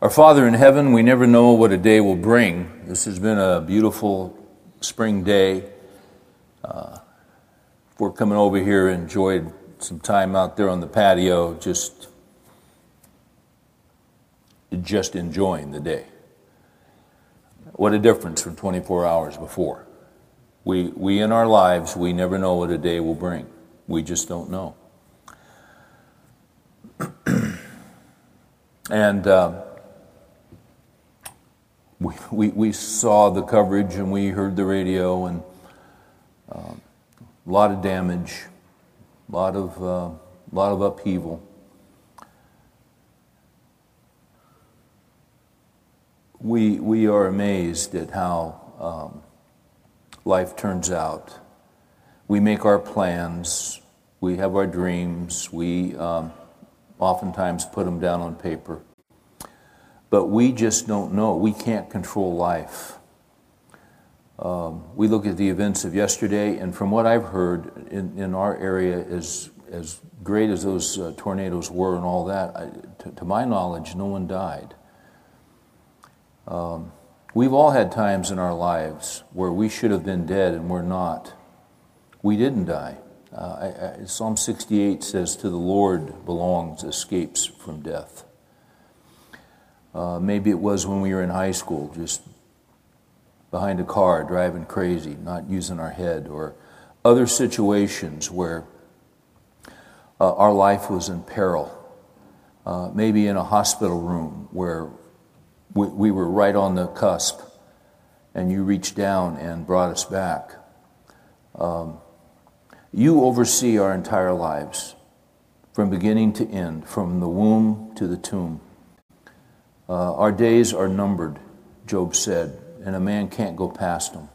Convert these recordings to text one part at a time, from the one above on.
Our Father in heaven, we never know what a day will bring. This has been a beautiful spring day. Uh, we're coming over here, enjoyed some time out there on the patio, just just enjoying the day. What a difference from 24 hours before. We, we in our lives, we never know what a day will bring. We just don't know. and uh, we, we, we saw the coverage and we heard the radio and uh, a lot of damage, a lot of, uh, lot of upheaval. We, we are amazed at how um, life turns out. We make our plans, we have our dreams, we um, oftentimes put them down on paper but we just don't know. We can't control life. Um, we look at the events of yesterday, and from what I've heard in, in our area, as, as great as those uh, tornadoes were and all that, I, to, to, my knowledge, no one died. Um, we've all had times in our lives where we should have been dead and we're not. We didn't die. Uh, I, I, Psalm 68 says, To the Lord belongs escapes from death. Uh, maybe it was when we were in high school, just behind a car, driving crazy, not using our head, or other situations where uh, our life was in peril. Uh, maybe in a hospital room where we, we, were right on the cusp and you reached down and brought us back. Um, you oversee our entire lives from beginning to end, from the womb to the tomb. Uh, our days are numbered, Job said, and a man can't go past them.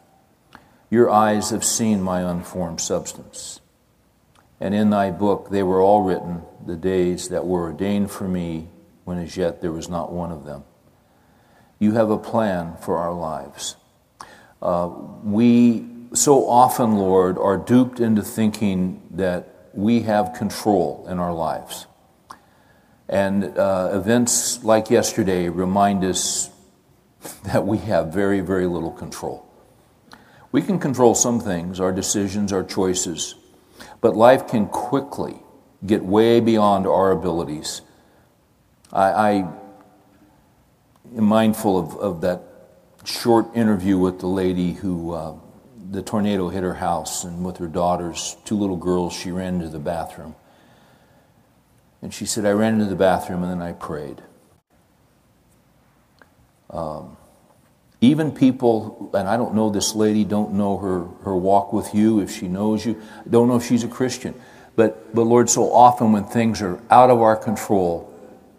Your eyes have seen my unformed substance. And in thy book they were all written, the days that were ordained for me, when as yet there was not one of them. You have a plan for our lives. Uh, we so often, Lord, are duped into thinking that we have control in our lives. And uh, events like yesterday remind us that we have very, very little control. We can control some things, our decisions, our choices, but life can quickly get way beyond our abilities. I, I am mindful of, of that short interview with the lady who uh, the tornado hit her house, and with her daughters, two little girls, she ran into the bathroom. And she said, I ran into the bathroom and then I prayed. Um, even people, and I don't know this lady, don't know her, her walk with you, if she knows you, don't know if she's a Christian. But, but Lord, so often when things are out of our control,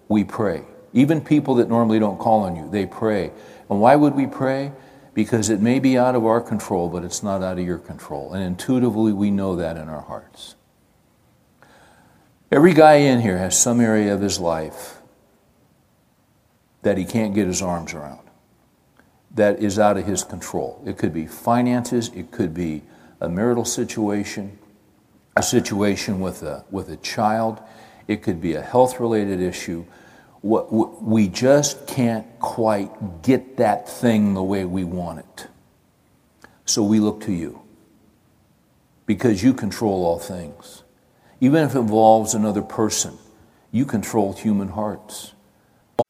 we pray. Even people that normally don't call on you, they pray. And why would we pray? Because it may be out of our control, but it's not out of your control. And intuitively, we know that in our hearts. Every guy in here has some area of his life that he can't get his arms around, that is out of his control. It could be finances, it could be a marital situation, a situation with a, with a child, it could be a health related issue. We just can't quite get that thing the way we want it. So we look to you because you control all things. Even if it involves another person, you control human hearts.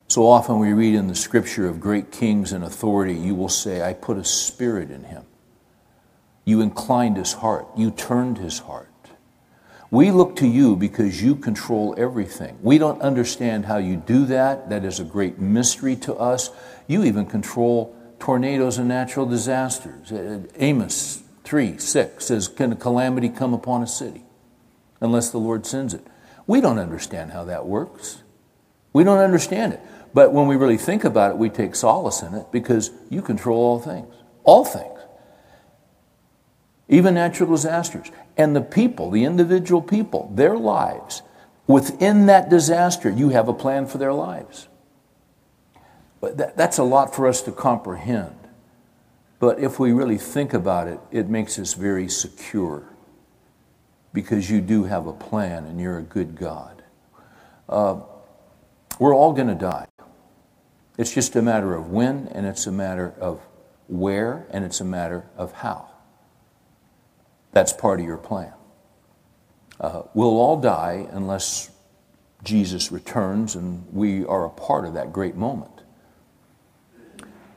So often we read in the scripture of great kings and authority, you will say, I put a spirit in him. You inclined his heart, you turned his heart. We look to you because you control everything. We don't understand how you do that. That is a great mystery to us. You even control tornadoes and natural disasters. Uh, Amos 3 6 says, Can a calamity come upon a city? Unless the Lord sends it. We don't understand how that works. We don't understand it. But when we really think about it, we take solace in it because you control all things. All things. Even natural disasters. And the people, the individual people, their lives, within that disaster, you have a plan for their lives. But that, that's a lot for us to comprehend. But if we really think about it, it makes us very secure because you do have a plan and you're a good God. Uh, we're all going to die. It's just a matter of when, and it's a matter of where, and it's a matter of how. That's part of your plan. Uh, we'll all die unless Jesus returns and we are a part of that great moment.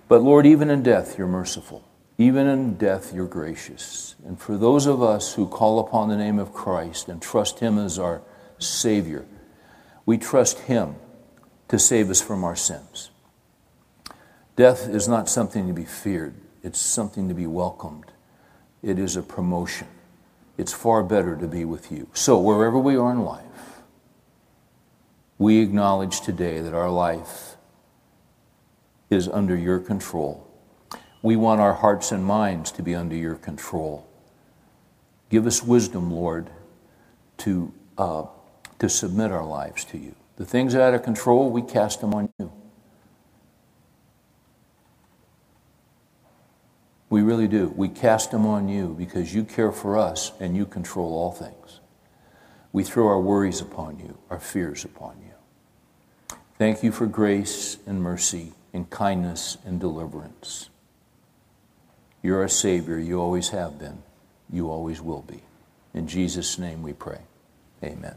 But Lord, even in death, you're merciful. Even in death, you're gracious. And for those of us who call upon the name of Christ and trust Him as our Savior, we trust Him to save us from our sins. Death is not something to be feared, it's something to be welcomed. It is a promotion. It's far better to be with you. So, wherever we are in life, we acknowledge today that our life is under your control. We want our hearts and minds to be under your control. Give us wisdom, Lord, to, uh, to submit our lives to you. The things out of control, we cast them on you. We really do. We cast them on you because you care for us and you control all things. We throw our worries upon you, our fears upon you. Thank you for grace and mercy and kindness and deliverance. You're our Savior. You always have been. You always will be. In Jesus' name we pray. Amen.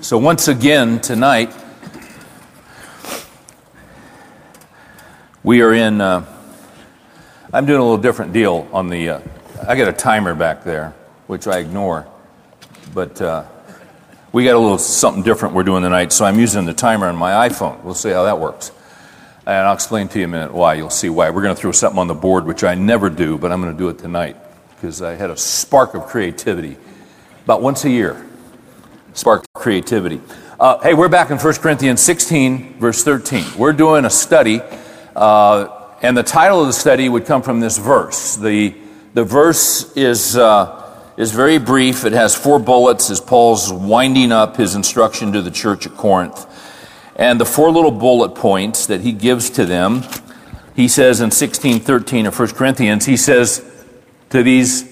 So, once again, tonight, we are in. Uh, I'm doing a little different deal on the. Uh, I got a timer back there, which I ignore, but uh, we got a little something different we're doing tonight, so I'm using the timer on my iPhone. We'll see how that works. And I'll explain to you in a minute why. You'll see why. We're going to throw something on the board, which I never do, but I'm going to do it tonight because I had a spark of creativity about once a year spark of creativity. Uh, hey, we're back in 1 Corinthians 16, verse 13. We're doing a study, uh, and the title of the study would come from this verse. The, the verse is, uh, is very brief. It has four bullets as Paul's winding up his instruction to the church at Corinth. And the four little bullet points that he gives to them, he says in 1613 of 1 Corinthians, he says to these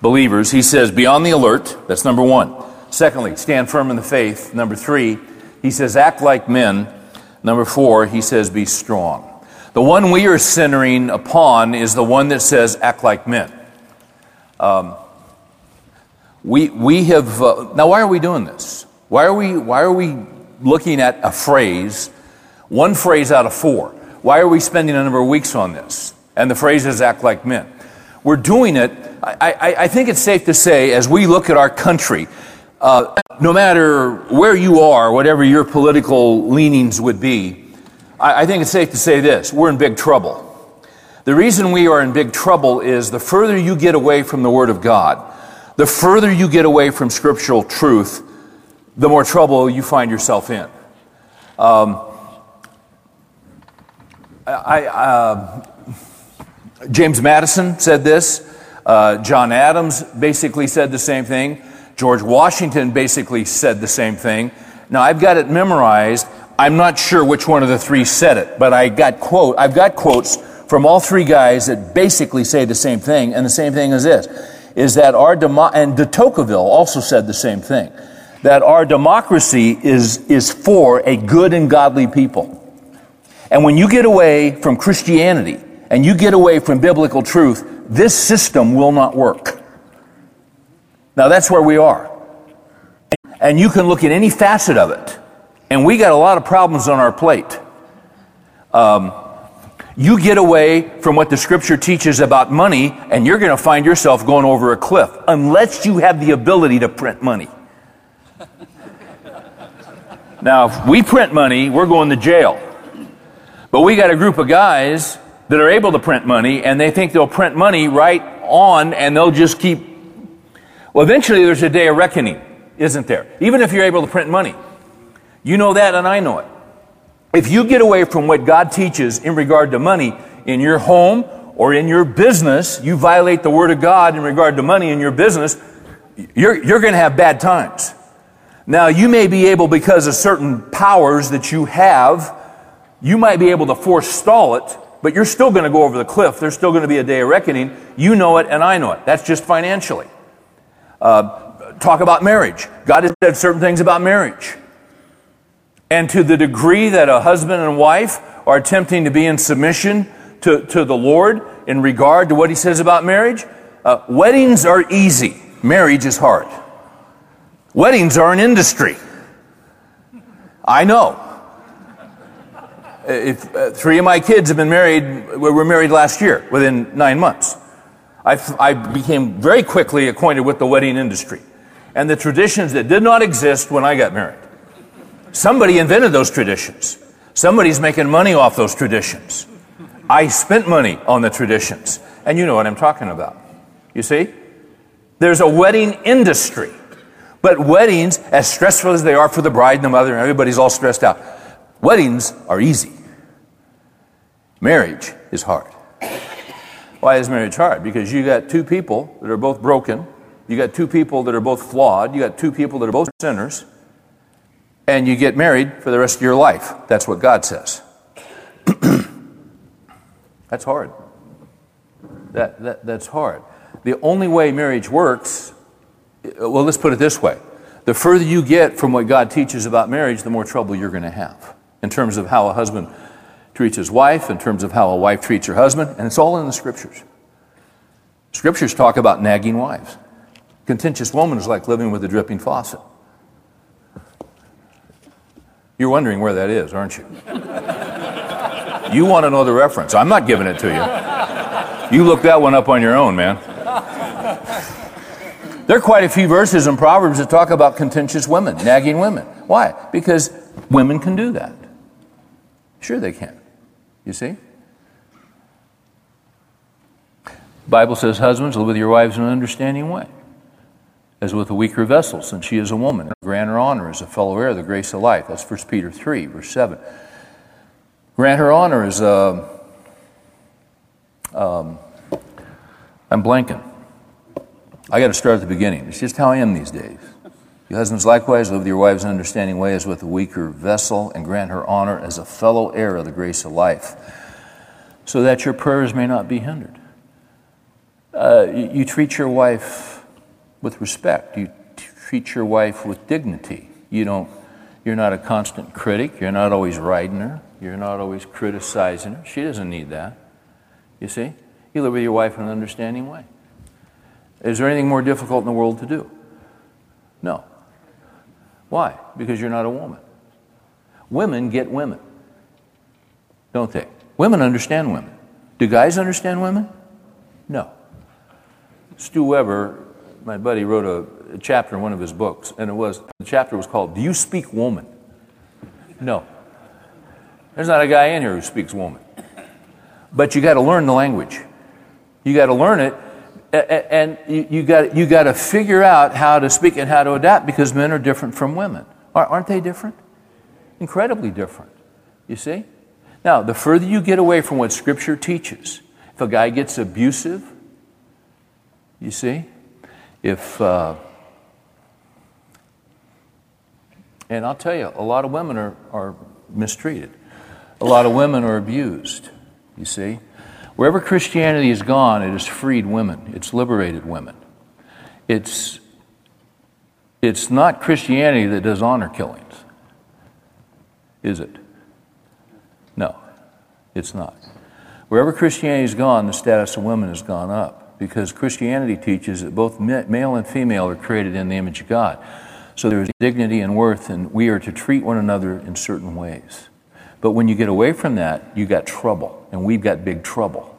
believers, he says, be on the alert. That's number one. Secondly, stand firm in the faith. Number three, he says, act like men. Number four, he says, be strong. The one we are centering upon is the one that says, act like men. Um, we, we have, uh, now why are we doing this? Why are we, why are we looking at a phrase, one phrase out of four? Why are we spending a number of weeks on this? And the phrase is act like men. We're doing it, I, I, I think it's safe to say, as we look at our country, uh, no matter where you are, whatever your political leanings would be, I, I think it's safe to say this we're in big trouble. The reason we are in big trouble is the further you get away from the Word of God, the further you get away from scriptural truth, the more trouble you find yourself in. Um, I, uh, James Madison said this. Uh, John Adams basically said the same thing. George Washington basically said the same thing. Now I've got it memorized. I'm not sure which one of the three said it, but I got quote, I've got quotes from all three guys that basically say the same thing, and the same thing is this, is that our, demo- and de Tocqueville also said the same thing, that our democracy is, is for a good and godly people. And when you get away from Christianity, and you get away from biblical truth, this system will not work. Now that's where we are. And you can look at any facet of it. And we got a lot of problems on our plate. Um, you get away from what the scripture teaches about money, and you're going to find yourself going over a cliff unless you have the ability to print money. Now, if we print money, we're going to jail. But we got a group of guys that are able to print money, and they think they'll print money right on, and they'll just keep well, eventually there's a day of reckoning, isn't there? Even if you're able to print money. You know that, and I know it. If you get away from what God teaches in regard to money in your home or in your business, you violate the Word of God in regard to money in your business, you're, you're going to have bad times. Now, you may be able, because of certain powers that you have, you might be able to forestall it, but you're still going to go over the cliff. There's still going to be a day of reckoning. You know it, and I know it. That's just financially. Uh, talk about marriage. God has said certain things about marriage. And to the degree that a husband and wife are attempting to be in submission to, to the Lord in regard to what He says about marriage, uh, weddings are easy, marriage is hard. Weddings are an industry. I know. If uh, three of my kids have been married, we were married last year, within nine months. I, I became very quickly acquainted with the wedding industry and the traditions that did not exist when I got married. Somebody invented those traditions. Somebody's making money off those traditions. I spent money on the traditions. And you know what I'm talking about. You see? There's a wedding industry. But weddings, as stressful as they are for the bride and the mother, and everybody's all stressed out, weddings are easy. Marriage is hard. Why is marriage hard? Because you got two people that are both broken, you got two people that are both flawed, you got two people that are both sinners, and you get married for the rest of your life. That's what God says. that's hard. That, that, that's hard. The only way marriage works, Uh, well, let's put it this way the further you get from what God teaches about marriage, the more trouble you're going to have in terms of how a husband treats his wife, in terms of how a wife treats her husband, and it's all in the scriptures. Scriptures talk about nagging wives. Contentious woman is like living with a dripping faucet. You're wondering where that is, aren't you? You want to know the reference. I'm not giving it to you. You look that one up on your own, man. There are quite a few verses in Proverbs that talk about contentious women, nagging women. Why? Because women can do that. Sure, they can. You see? Bible says, Husbands, live with your wives in an understanding way, as with a weaker vessel, since she is a woman. Grant her honor as a fellow heir of the grace of life. That's 1 Peter 3, verse 7. Grant her honor as a. Um, I'm blanking. I got to start at the beginning. It's just how I am these days. You husbands likewise live with your wives in understanding way as with a weaker vessel, and grant her honor as a fellow heir of the grace of life, so that your prayers may not be hindered. Uh, you, you, treat your wife with respect. You treat your wife with dignity. You don't. You're not a constant critic. You're not always riding her. You're not always criticizing her. She doesn't need that. You see, you live with your wife in an understanding way. Is there anything more difficult in the world to do? No. Why? Because you're not a woman. Women get women, don't they? Women understand women. Do guys understand women? No. Stu Weber, my buddy, wrote a, a chapter in one of his books, and it was the chapter was called "Do You Speak Woman?" No. There's not a guy in here who speaks woman. But you got to learn the language. You got to learn it and you, got you got to figure out how to speak and how to adapt because men are different from women. Aren't they different? Incredibly different. You see? Now, the further you get away from what Scripture teaches, if a guy gets abusive, you see, if, uh, and I'll tell you, a lot of women are, are mistreated, a lot of women are abused, you see. Wherever Christianity has gone, it has freed women, it's liberated women. It's, it's not Christianity that does honor killings, is it? No, it's not. Wherever Christianity has gone, the status of women has gone up because Christianity teaches that both male and female are created in the image of God. So there's dignity and worth, and we are to treat one another in certain ways. But when you get away from that, you got trouble, and we've got big trouble.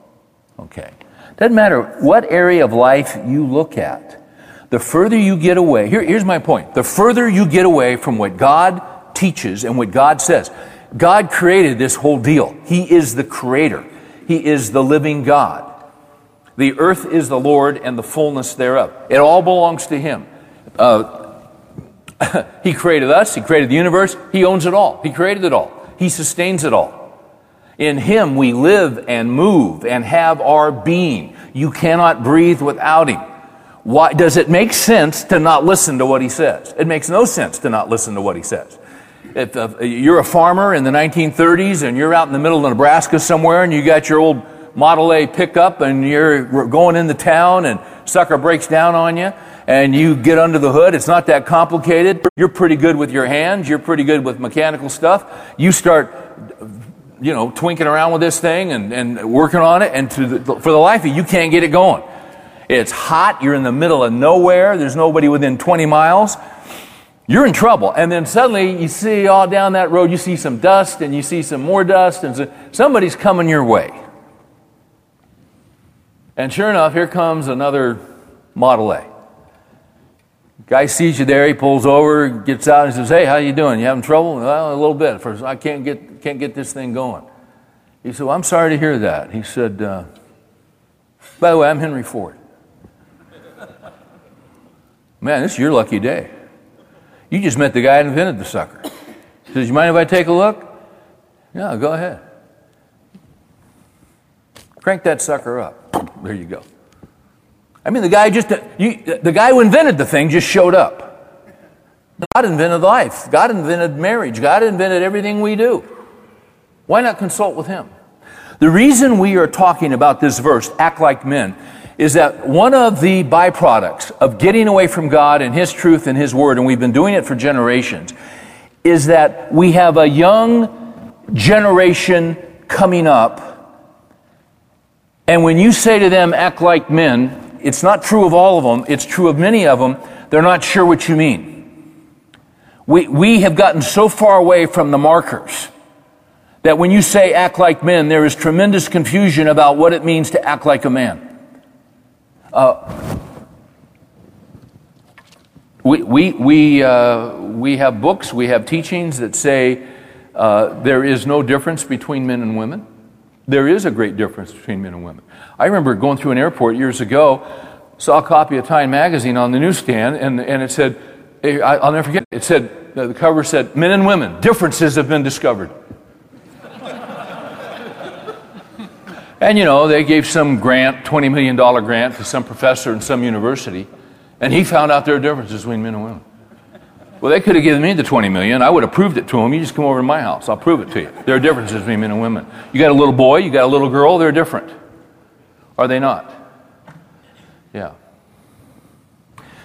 Okay. Doesn't matter what area of life you look at, the further you get away, here, here's my point. The further you get away from what God teaches and what God says, God created this whole deal. He is the creator, He is the living God. The earth is the Lord and the fullness thereof. It all belongs to Him. Uh, he created us, He created the universe, He owns it all. He created it all, He sustains it all. In Him we live and move and have our being. You cannot breathe without Him. Why, does it make sense to not listen to what He says? It makes no sense to not listen to what He says. If uh, you're a farmer in the 1930s and you're out in the middle of Nebraska somewhere and you got your old Model A pickup and you're going into town and sucker breaks down on you and you get under the hood. It's not that complicated. You're pretty good with your hands. You're pretty good with mechanical stuff. You start, you know, twinking around with this thing and, and working on it. And the, for the life of you, you can't get it going. It's hot. You're in the middle of nowhere. There's nobody within 20 miles. You're in trouble. And then suddenly you see all down that road, you see some dust and you see some more dust and so, somebody's coming your way. And sure enough, here comes another Model A. Guy sees you there, he pulls over, gets out, and says, "Hey, how you doing? You having trouble?" Well, a little bit. First, I can't get can't get this thing going. He said, well, "I'm sorry to hear that." He said, uh, "By the way, I'm Henry Ford." Man, this is your lucky day. You just met the guy that invented the sucker. He says, "You mind if I take a look?" Yeah, go ahead. Crank that sucker up. There you go. I mean, the guy just, the guy who invented the thing just showed up. God invented life. God invented marriage. God invented everything we do. Why not consult with Him? The reason we are talking about this verse, act like men, is that one of the byproducts of getting away from God and His truth and His word, and we've been doing it for generations, is that we have a young generation coming up. And when you say to them, act like men, it's not true of all of them, it's true of many of them. They're not sure what you mean. We, we have gotten so far away from the markers that when you say act like men, there is tremendous confusion about what it means to act like a man. Uh, we, we, we, uh, we have books, we have teachings that say uh, there is no difference between men and women. There is a great difference between men and women. I remember going through an airport years ago, saw a copy of Time magazine on the newsstand, and, and it said, eh, I'll never forget, it said, the cover said, Men and women, differences have been discovered. and you know, they gave some grant, $20 million grant to some professor in some university, and he found out there are differences between men and women. Well, they could have given me the 20 million. I would have proved it to them. You just come over to my house. I'll prove it to you. There are differences between men and women. You got a little boy, you got a little girl, they're different. Are they not? Yeah.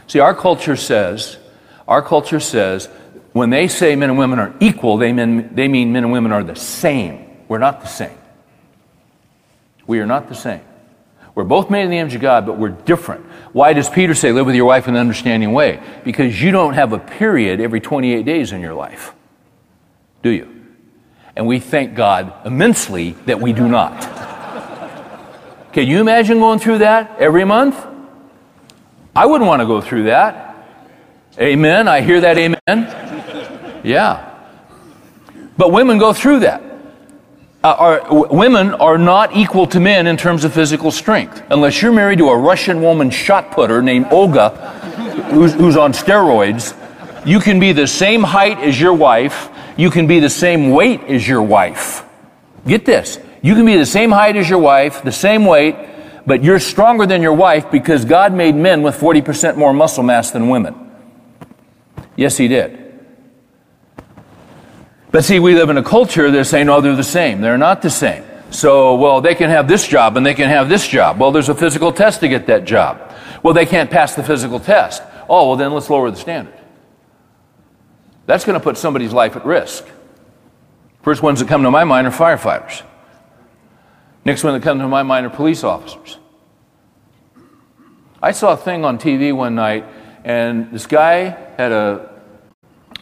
See, our culture says, our culture says, when they say men and women are equal, they mean, they mean men and women are the same. We're not the same. We are not the same. We're both made in the image of God, but we're different. Why does Peter say, live with your wife in an understanding way? Because you don't have a period every 28 days in your life. Do you? And we thank God immensely that we do not. Can you imagine going through that every month? I wouldn't want to go through that. Amen. I hear that amen. Yeah. But women go through that. Uh, are, women are not equal to men in terms of physical strength. Unless you're married to a Russian woman shot putter named Olga, who's, who's on steroids, you can be the same height as your wife. You can be the same weight as your wife. Get this. You can be the same height as your wife, the same weight, but you're stronger than your wife because God made men with 40% more muscle mass than women. Yes, He did. But see, we live in a culture that's saying, oh, they're the same. They're not the same. So, well, they can have this job and they can have this job. Well, there's a physical test to get that job. Well, they can't pass the physical test. Oh, well, then let's lower the standard. That's going to put somebody's life at risk. First ones that come to my mind are firefighters. Next one that comes to my mind are police officers. I saw a thing on TV one night, and this guy had a,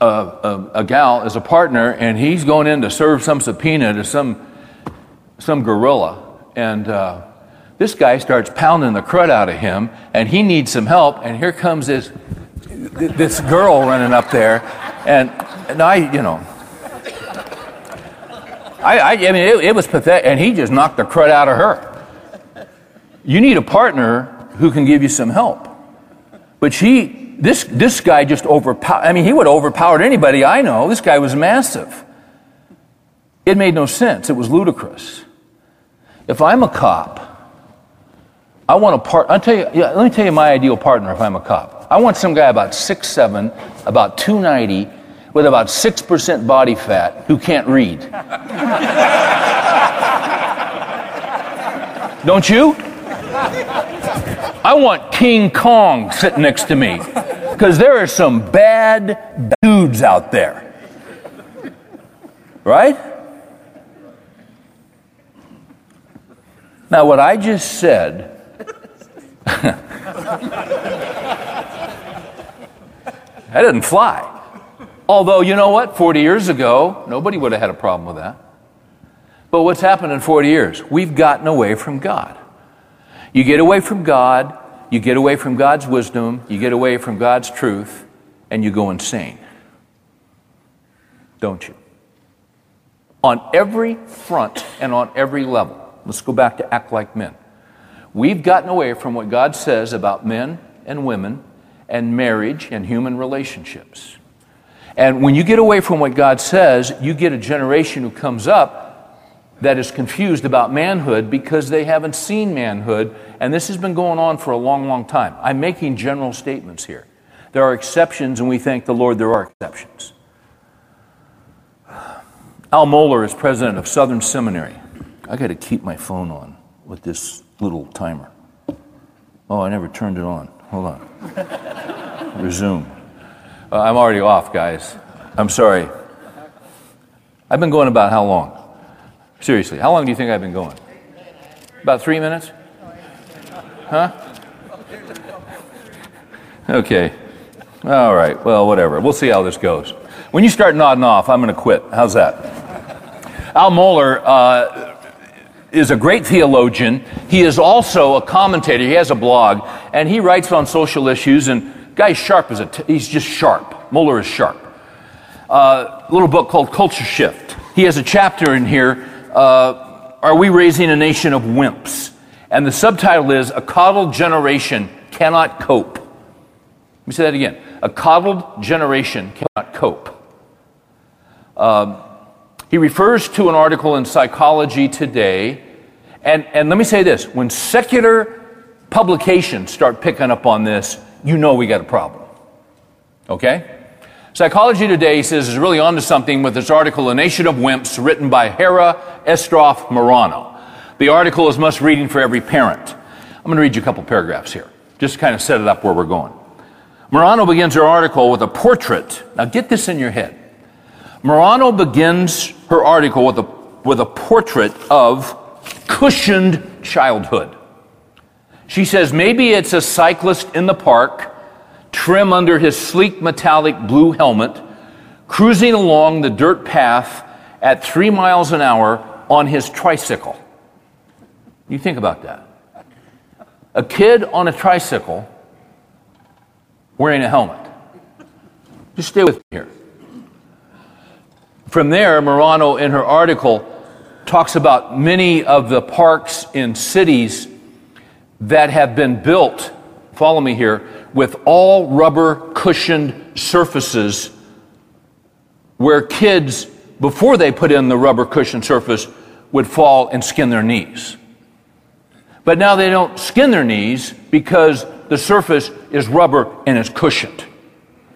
a, a, a gal as a partner, and he's going in to serve some subpoena to some, some gorilla. And uh, this guy starts pounding the crud out of him, and he needs some help. And here comes this, this girl running up there, and, and I, you know, I, I, I mean, it, it was pathetic, and he just knocked the crud out of her. You need a partner who can give you some help. But she, this, this guy just overpowered, I mean, he would have overpowered anybody I know. This guy was massive. It made no sense. It was ludicrous. If I'm a cop, I want a part. I'll tell you. Yeah, let me tell you my ideal partner. If I'm a cop, I want some guy about six seven, about two ninety, with about 6% body fat who can't read. Don't you? I want King Kong sitting next to me because there are some bad dudes out there. Right? Now, what I just said. that didn't fly. Although, you know what? 40 years ago, nobody would have had a problem with that. But what's happened in 40 years? We've gotten away from God. You get away from God, you get away from God's wisdom, you get away from God's truth, and you go insane. Don't you? On every front and on every level. Let's go back to act like men. We've gotten away from what God says about men and women and marriage and human relationships. And when you get away from what God says, you get a generation who comes up that is confused about manhood because they haven't seen manhood, and this has been going on for a long, long time. I'm making general statements here. There are exceptions, and we thank the Lord there are exceptions. Al Mohler is president of Southern Seminary. I got to keep my phone on with this little timer. Oh, I never turned it on. Hold on. Resume. Uh, I'm already off, guys. I'm sorry. I've been going about how long? Seriously, how long do you think I've been going? About three minutes? Huh? Okay. All right. Well, whatever. We'll see how this goes. When you start nodding off, I'm going to quit. How's that? Al Mohler uh, is a great theologian. He is also a commentator. He has a blog, and he writes on social issues. And guy's sharp as a t- he's just sharp. Mohler is sharp. Uh, a little book called Culture Shift. He has a chapter in here uh, Are We Raising a Nation of Wimps? And the subtitle is A Coddled Generation Cannot Cope. Let me say that again. A coddled generation cannot cope. Um, he refers to an article in Psychology Today. And, and let me say this when secular publications start picking up on this, you know we got a problem. Okay? Psychology Today says is really onto something with this article, A Nation of Wimps, written by Hara Estroff Marano. The article is must reading for every parent. I'm going to read you a couple paragraphs here, just to kind of set it up where we're going. Marano begins her article with a portrait. Now get this in your head. Morano begins her article with a, with a portrait of cushioned childhood. She says maybe it's a cyclist in the park trim under his sleek metallic blue helmet, cruising along the dirt path at three miles an hour on his tricycle. You think about that. A kid on a tricycle wearing a helmet. Just stay with me here. From there, Marano, in her article, talks about many of the parks in cities that have been built, follow me here, with all rubber cushioned surfaces where kids, before they put in the rubber cushion surface, would fall and skin their knees. But now they don't skin their knees because the surface is rubber and it's cushioned.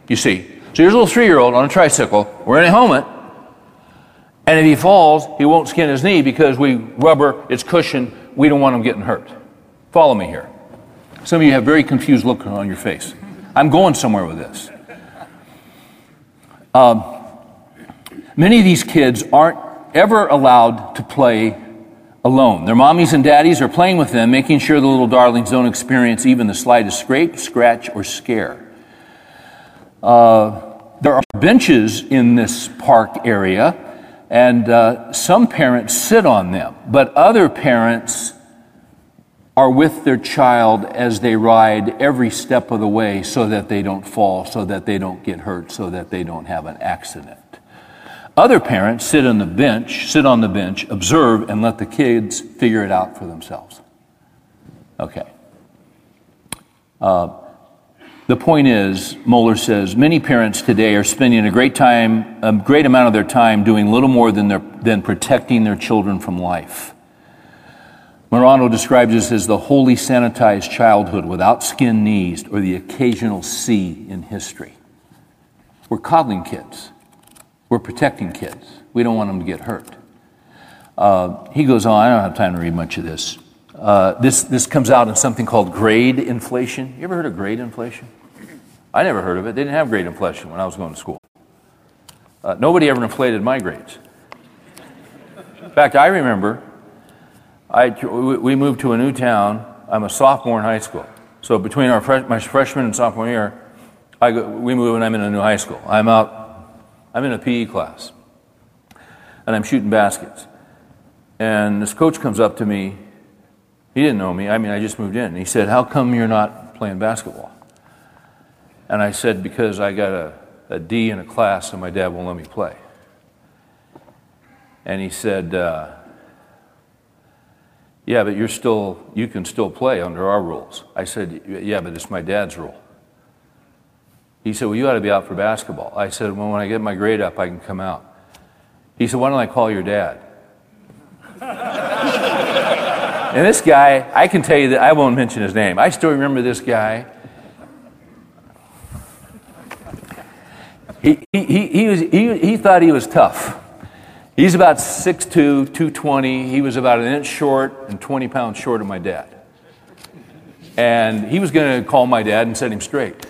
You see. So here's a little three year old on a tricycle wearing a helmet. And if he falls, he won't skin his knee because we rubber, it's cushioned. We don't want him getting hurt. Follow me here. Some of you have very confused look on your face. I'm going somewhere with this. Um, many of these kids aren't ever allowed to play alone. Their mommies and daddies are playing with them, making sure the little darlings don't experience even the slightest scrape, scratch, or scare. Uh, there are benches in this park area, and uh, some parents sit on them, but other parents are with their child as they ride every step of the way so that they don't fall, so that they don't get hurt, so that they don't have an accident. Other parents sit on the bench, sit on the bench, observe, and let the kids figure it out for themselves. Okay. Uh, the point is, Mohler says, many parents today are spending a great time, a great amount of their time doing little more than, their, than protecting their children from life. Marano describes this as the wholly sanitized childhood without skin knees or the occasional C in history. We're coddling kids. We're protecting kids. We don't want them to get hurt. Uh, he goes on, I don't have time to read much of this. Uh, this, this comes out in something called grade inflation. You ever heard of grade inflation? I never heard of it. They didn't have grade inflation when I was going to school. Uh, nobody ever inflated my grades. In fact, I remember I, we moved to a new town. I'm a sophomore in high school. So between our my freshman and sophomore year, I go, we move and I'm in a new high school. I'm out, I'm in a PE class, and I'm shooting baskets. And this coach comes up to me. He didn't know me. I mean, I just moved in. He said, "How come you're not playing basketball?" And I said, "Because I got a, a D in a class, and my dad won't let me play." And he said. Uh, yeah, but you're still, you can still play under our rules. I said, Yeah, but it's my dad's rule. He said, Well, you ought to be out for basketball. I said, Well, when I get my grade up, I can come out. He said, Why don't I call your dad? and this guy, I can tell you that I won't mention his name. I still remember this guy. He, he, he, he, was, he, he thought he was tough. He's about 6'2, 220. He was about an inch short and 20 pounds short of my dad. And he was going to call my dad and set him straight.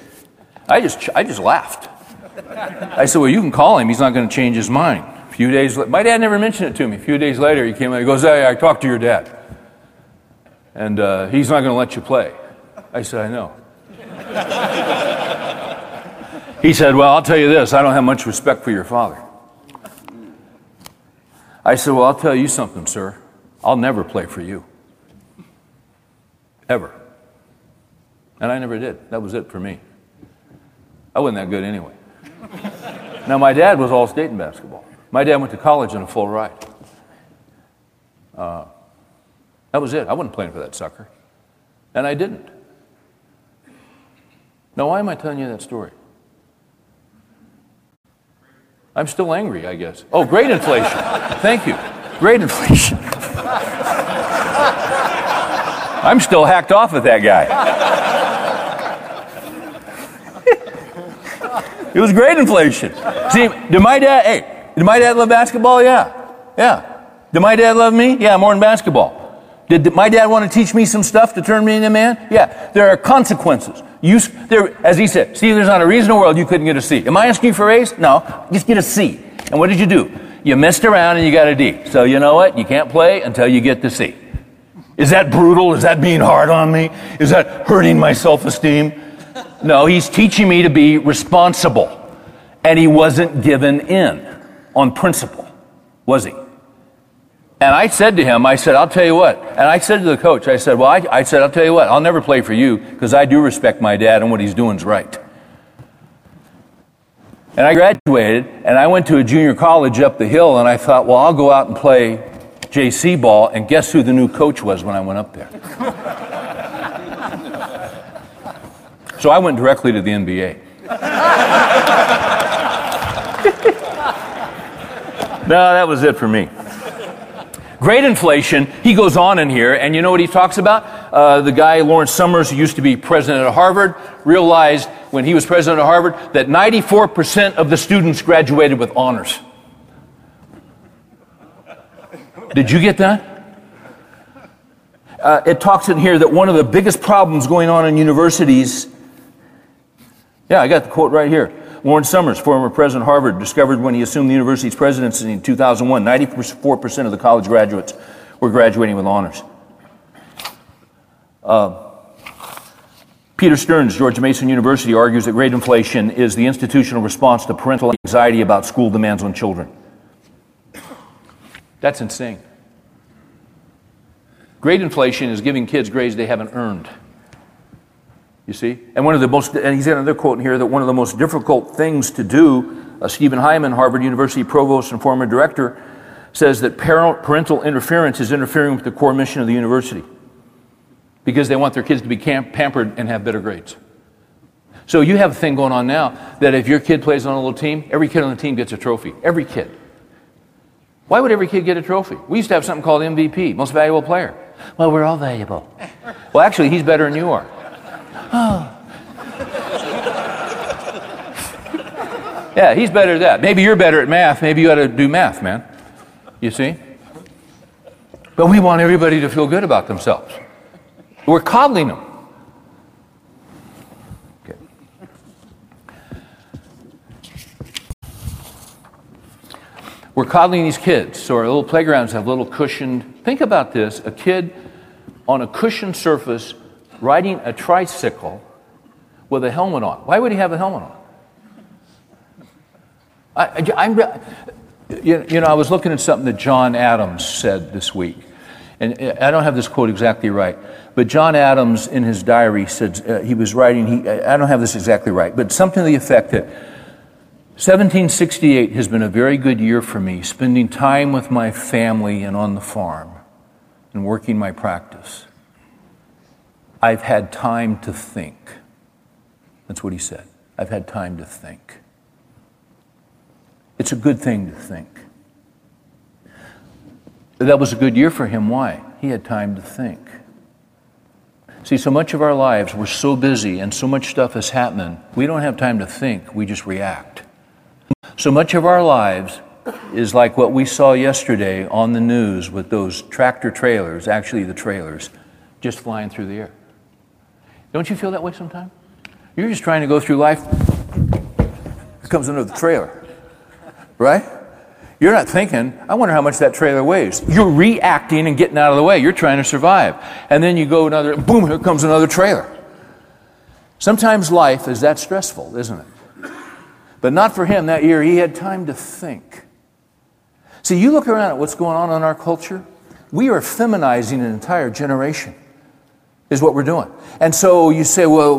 I just, I just laughed. I said, Well, you can call him. He's not going to change his mind. A few days later, my dad never mentioned it to me. A few days later, he came and he goes, Hey, I talked to your dad. And uh, he's not going to let you play. I said, I know. he said, Well, I'll tell you this I don't have much respect for your father. I said, Well, I'll tell you something, sir. I'll never play for you. Ever. And I never did. That was it for me. I wasn't that good anyway. now, my dad was all state in basketball. My dad went to college in a full ride. Uh, that was it. I wasn't playing for that sucker. And I didn't. Now, why am I telling you that story? I'm still angry, I guess. Oh, grade inflation. Thank you. Grade inflation. I'm still hacked off at that guy. it was grade inflation. See, did my dad, hey, did my dad love basketball? Yeah. Yeah. Did my dad love me? Yeah, more than basketball. Did my dad want to teach me some stuff to turn me into a man? Yeah. There are consequences. You, there, as he said, see, there's not a reason in the world you couldn't get a C. Am I asking you for A's? No. Just get a C. And what did you do? You messed around and you got a D. So you know what? You can't play until you get the C. Is that brutal? Is that being hard on me? Is that hurting my self-esteem? No, he's teaching me to be responsible. And he wasn't given in on principle, was he? And I said to him, I said, I'll tell you what. And I said to the coach, I said, well, I, I said, I'll tell you what, I'll never play for you because I do respect my dad and what he's doing is right. And I graduated and I went to a junior college up the hill and I thought, well, I'll go out and play JC ball. And guess who the new coach was when I went up there? so I went directly to the NBA. no, that was it for me. Grade inflation. He goes on in here, and you know what he talks about? Uh, the guy, Lawrence Summers, who used to be president of Harvard, realized when he was president of Harvard that 94% of the students graduated with honors. Did you get that? Uh, it talks in here that one of the biggest problems going on in universities. Yeah, I got the quote right here. Lawrence Summers, former president of Harvard, discovered when he assumed the university's presidency in 2001, 94% of the college graduates were graduating with honors. Uh, Peter Stearns, George Mason University, argues that grade inflation is the institutional response to parental anxiety about school demands on children. That's insane. Grade inflation is giving kids grades they haven't earned. You see? And one of the most, and he's got another quote in here that one of the most difficult things to do, uh, Stephen Hyman, Harvard University provost and former director, says that parental interference is interfering with the core mission of the university because they want their kids to be camp- pampered and have better grades. So you have a thing going on now that if your kid plays on a little team, every kid on the team gets a trophy. Every kid. Why would every kid get a trophy? We used to have something called MVP, most valuable player. Well, we're all valuable. Well, actually, he's better than you are. Oh. yeah, he's better at that. Maybe you're better at math. Maybe you ought to do math, man. You see? But we want everybody to feel good about themselves. We're coddling them. Okay. We're coddling these kids. So our little playgrounds have little cushioned. Think about this a kid on a cushioned surface riding a tricycle with a helmet on. Why would he have a helmet on? I, I'm, you, you know, I was looking at something that John Adams said this week. And I don't have this quote exactly right, but John Adams in his diary said uh, he was writing, he, I don't have this exactly right, but something to the effect that 1768 has been a very good year for me, spending time with my family and on the farm and working my practice. I've had time to think. That's what he said. I've had time to think. It's a good thing to think. That was a good year for him. Why? He had time to think. See, so much of our lives, we're so busy and so much stuff is happening, we don't have time to think, we just react. So much of our lives is like what we saw yesterday on the news with those tractor trailers, actually the trailers, just flying through the air. Don't you feel that way sometimes? You're just trying to go through life. Here comes another trailer, right? You're not thinking, I wonder how much that trailer weighs. You're reacting and getting out of the way. You're trying to survive. And then you go another, boom, here comes another trailer. Sometimes life is that stressful, isn't it? But not for him that year. He had time to think. See, you look around at what's going on in our culture, we are feminizing an entire generation, is what we're doing. And so you say, well,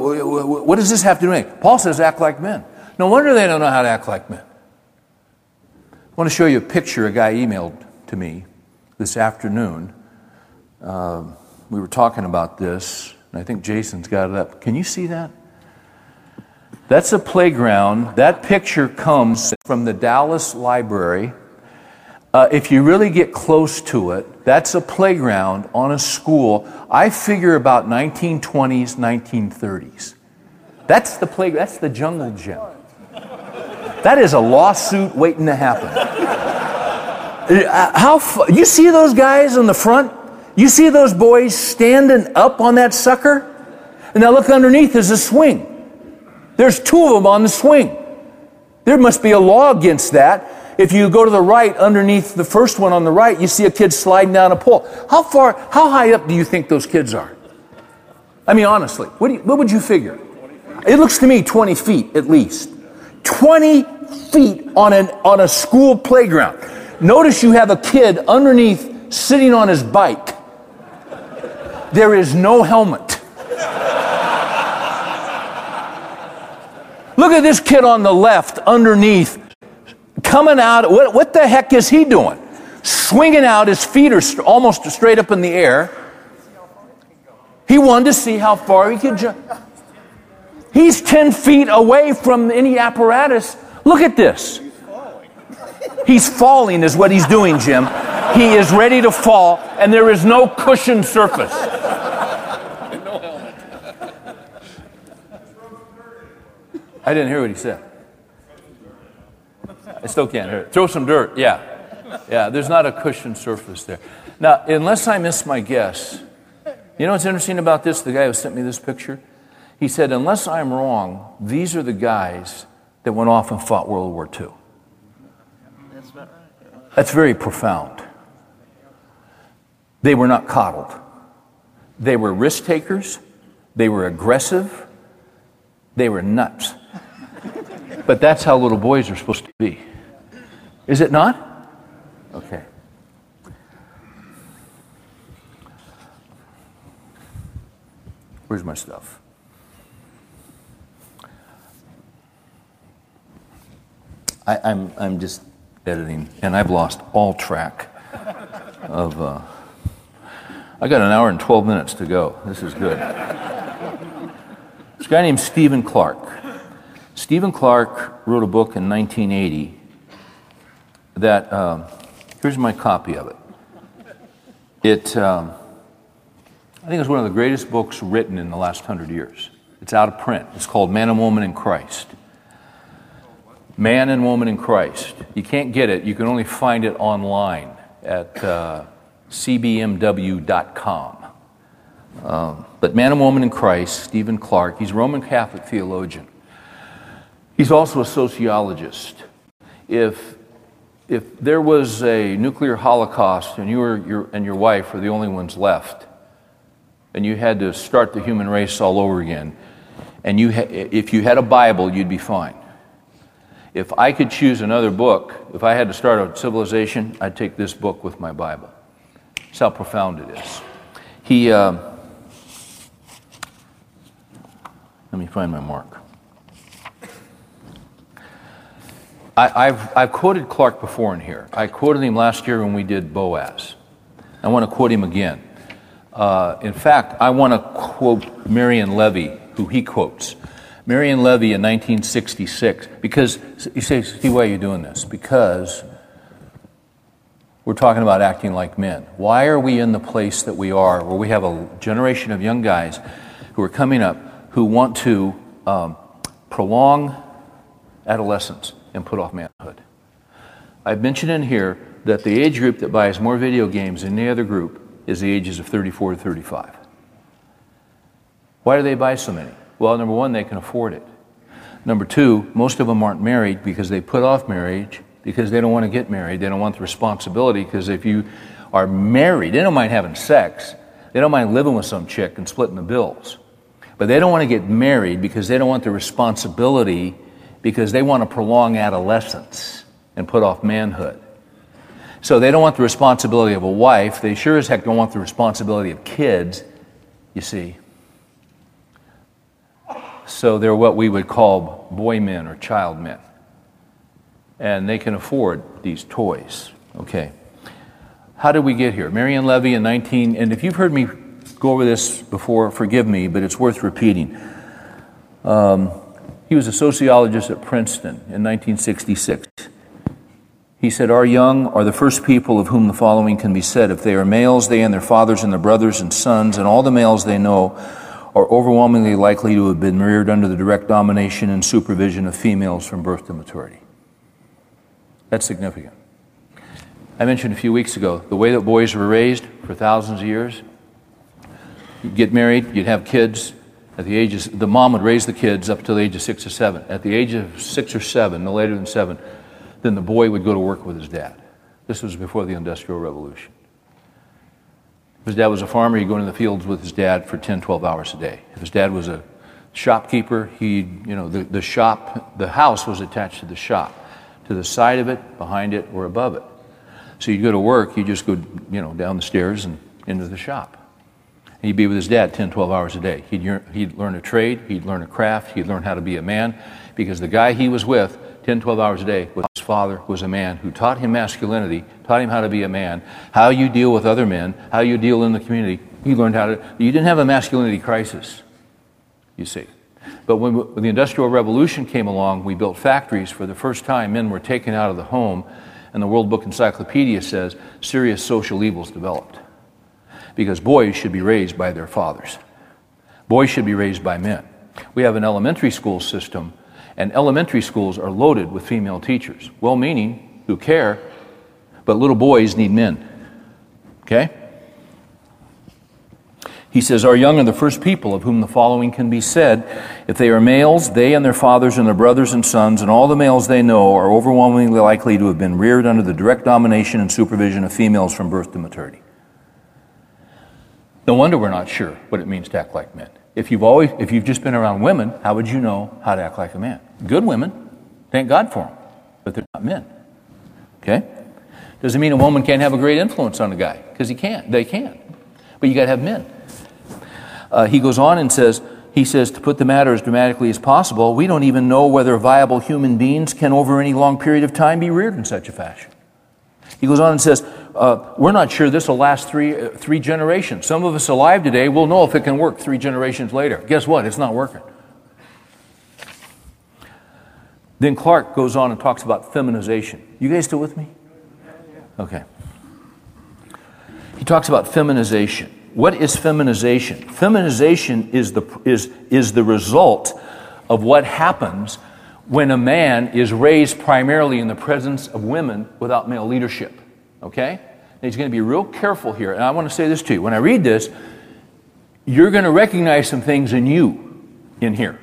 what does this have to do with? Paul says, act like men. No wonder they don't know how to act like men. I want to show you a picture a guy emailed to me this afternoon. Uh, we were talking about this, and I think Jason's got it up. Can you see that? That's a playground. That picture comes from the Dallas Library. Uh, if you really get close to it, that's a playground on a school. I figure about 1920s, 1930s. That's the play. That's the jungle gym. That is a lawsuit waiting to happen. Uh, how you see those guys in the front? You see those boys standing up on that sucker? And now look underneath. There's a swing. There's two of them on the swing. There must be a law against that. If you go to the right, underneath the first one on the right, you see a kid sliding down a pole. How far, how high up do you think those kids are? I mean, honestly, what, you, what would you figure? It looks to me 20 feet at least. 20 feet on, an, on a school playground. Notice you have a kid underneath sitting on his bike. There is no helmet. Look at this kid on the left underneath, coming out. What, what the heck is he doing? Swinging out, his feet are st- almost straight up in the air. He wanted to see how far he could jump. He's 10 feet away from any apparatus. Look at this. He's falling, is what he's doing, Jim. He is ready to fall, and there is no cushioned surface. I didn't hear what he said. I still can't hear it. Throw some dirt. Yeah. Yeah, there's not a cushioned surface there. Now, unless I miss my guess, you know what's interesting about this? The guy who sent me this picture? He said, unless I'm wrong, these are the guys that went off and fought World War II. That's very profound. They were not coddled. They were risk takers. They were aggressive. They were nuts. But that's how little boys are supposed to be. Is it not? Okay. Where's my stuff? I, am I'm, I'm just editing, and I've lost all track of. Uh, I got an hour and 12 minutes to go. This is good. This guy named Stephen Clark. Stephen Clark wrote a book in 1980 that, um, here's my copy of it. It, um, I think it's one of the greatest books written in the last hundred years. It's out of print. It's called Man and Woman in Christ. Man and Woman in Christ. You can't get it, you can only find it online at uh, cbmw.com. Um, but man and woman in Christ, Stephen Clark, he's a Roman Catholic theologian. He's also a sociologist. If, if there was a nuclear holocaust and you were, your, and your wife were the only ones left, and you had to start the human race all over again, and you ha- if you had a Bible, you'd be fine. If I could choose another book, if I had to start a civilization, I'd take this book with my Bible. That's how profound it is. He, uh, let me find my mark. I, have I've quoted Clark before in here. I quoted him last year when we did Boaz. I want to quote him again. Uh, in fact, I want to quote Marion Levy, who he quotes. Marion Levy in 1966, because you say, Steve, why are you doing this? Because we're talking about acting like men. Why are we in the place that we are, where we have a generation of young guys who are coming up who want to um, prolong adolescence and put off manhood? I've mentioned in here that the age group that buys more video games than any other group is the ages of 34 to 35. Why do they buy so many? Well, number one, they can afford it. Number two, most of them aren't married because they put off marriage because they don't want to get married. They don't want the responsibility because if you are married, they don't mind having sex. They don't mind living with some chick and splitting the bills. But they don't want to get married because they don't want the responsibility because they want to prolong adolescence and put off manhood. So they don't want the responsibility of a wife. They sure as heck don't want the responsibility of kids, you see. So they're what we would call boy men or child men. And they can afford these toys. Okay. How did we get here? Marion Levy in 19, and if you've heard me go over this before, forgive me, but it's worth repeating. Um, he was a sociologist at Princeton in 1966. He said, Our young are the first people of whom the following can be said. If they are males, they and their fathers and their brothers and sons, and all the males they know, are overwhelmingly likely to have been reared under the direct domination and supervision of females from birth to maturity. That's significant. I mentioned a few weeks ago the way that boys were raised for thousands of years. You'd get married, you'd have kids. At the age of, the mom would raise the kids up to the age of six or seven. At the age of six or seven, no later than seven, then the boy would go to work with his dad. This was before the Industrial Revolution. If his dad was a farmer, he'd go into the fields with his dad for 10, 12 hours a day. If his dad was a shopkeeper, he, you know, the, the shop, the house was attached to the shop, to the side of it, behind it, or above it. So you'd go to work, you'd just go, you know, down the stairs and into the shop. He'd be with his dad 10, 12 hours a day. He'd, he'd learn a trade, he'd learn a craft, he'd learn how to be a man, because the guy he was with 10, 12 hours a day with his father was a man who taught him masculinity, taught him how to be a man, how you deal with other men, how you deal in the community. He learned how to, you didn't have a masculinity crisis, you see. But when, when the Industrial Revolution came along, we built factories. For the first time, men were taken out of the home, and the World Book Encyclopedia says serious social evils developed. Because boys should be raised by their fathers, boys should be raised by men. We have an elementary school system and elementary schools are loaded with female teachers, well meaning, who care, but little boys need men. Okay? He says, Our young are the first people of whom the following can be said. If they are males, they and their fathers and their brothers and sons, and all the males they know, are overwhelmingly likely to have been reared under the direct domination and supervision of females from birth to maturity. No wonder we're not sure what it means to act like men. If you've always, if you've just been around women, how would you know how to act like a man? Good women, thank God for them, but they're not men. Okay? Doesn't mean a woman can't have a great influence on a guy, because he can't. They can. But you got to have men. Uh, he goes on and says, he says, to put the matter as dramatically as possible, we don't even know whether viable human beings can, over any long period of time, be reared in such a fashion. He goes on and says, uh, We're not sure this will last three, uh, three generations. Some of us alive today will know if it can work three generations later. Guess what? It's not working. Then Clark goes on and talks about feminization. You guys still with me? Okay. He talks about feminization. What is feminization? Feminization is the, is, is the result of what happens when a man is raised primarily in the presence of women without male leadership. Okay? He's going to be real careful here. And I want to say this to you. When I read this, you're going to recognize some things in you in here.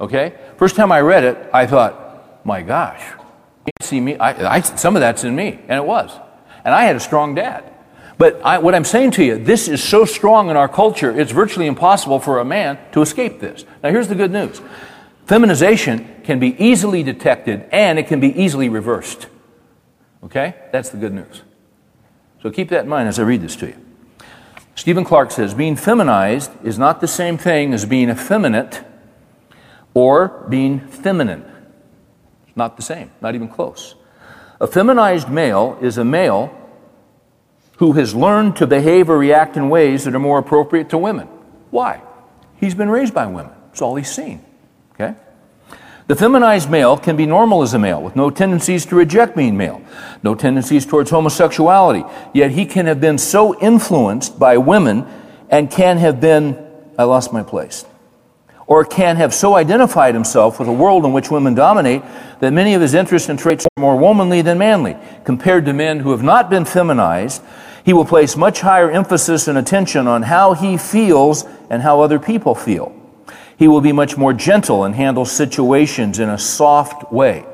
Okay? First time I read it, I thought, my gosh, see me. I, I, some of that's in me, and it was. And I had a strong dad. But I, what I'm saying to you, this is so strong in our culture, it's virtually impossible for a man to escape this. Now, here's the good news feminization can be easily detected and it can be easily reversed. Okay? That's the good news. So keep that in mind as I read this to you. Stephen Clark says being feminized is not the same thing as being effeminate or being feminine. Not the same, not even close. A feminized male is a male who has learned to behave or react in ways that are more appropriate to women. Why? He's been raised by women. It's all he's seen. Okay? The feminized male can be normal as a male with no tendencies to reject being male, no tendencies towards homosexuality, yet he can have been so influenced by women and can have been, I lost my place, or can have so identified himself with a world in which women dominate that many of his interests and traits are more womanly than manly. Compared to men who have not been feminized, he will place much higher emphasis and attention on how he feels and how other people feel. He will be much more gentle and handle situations in a soft way.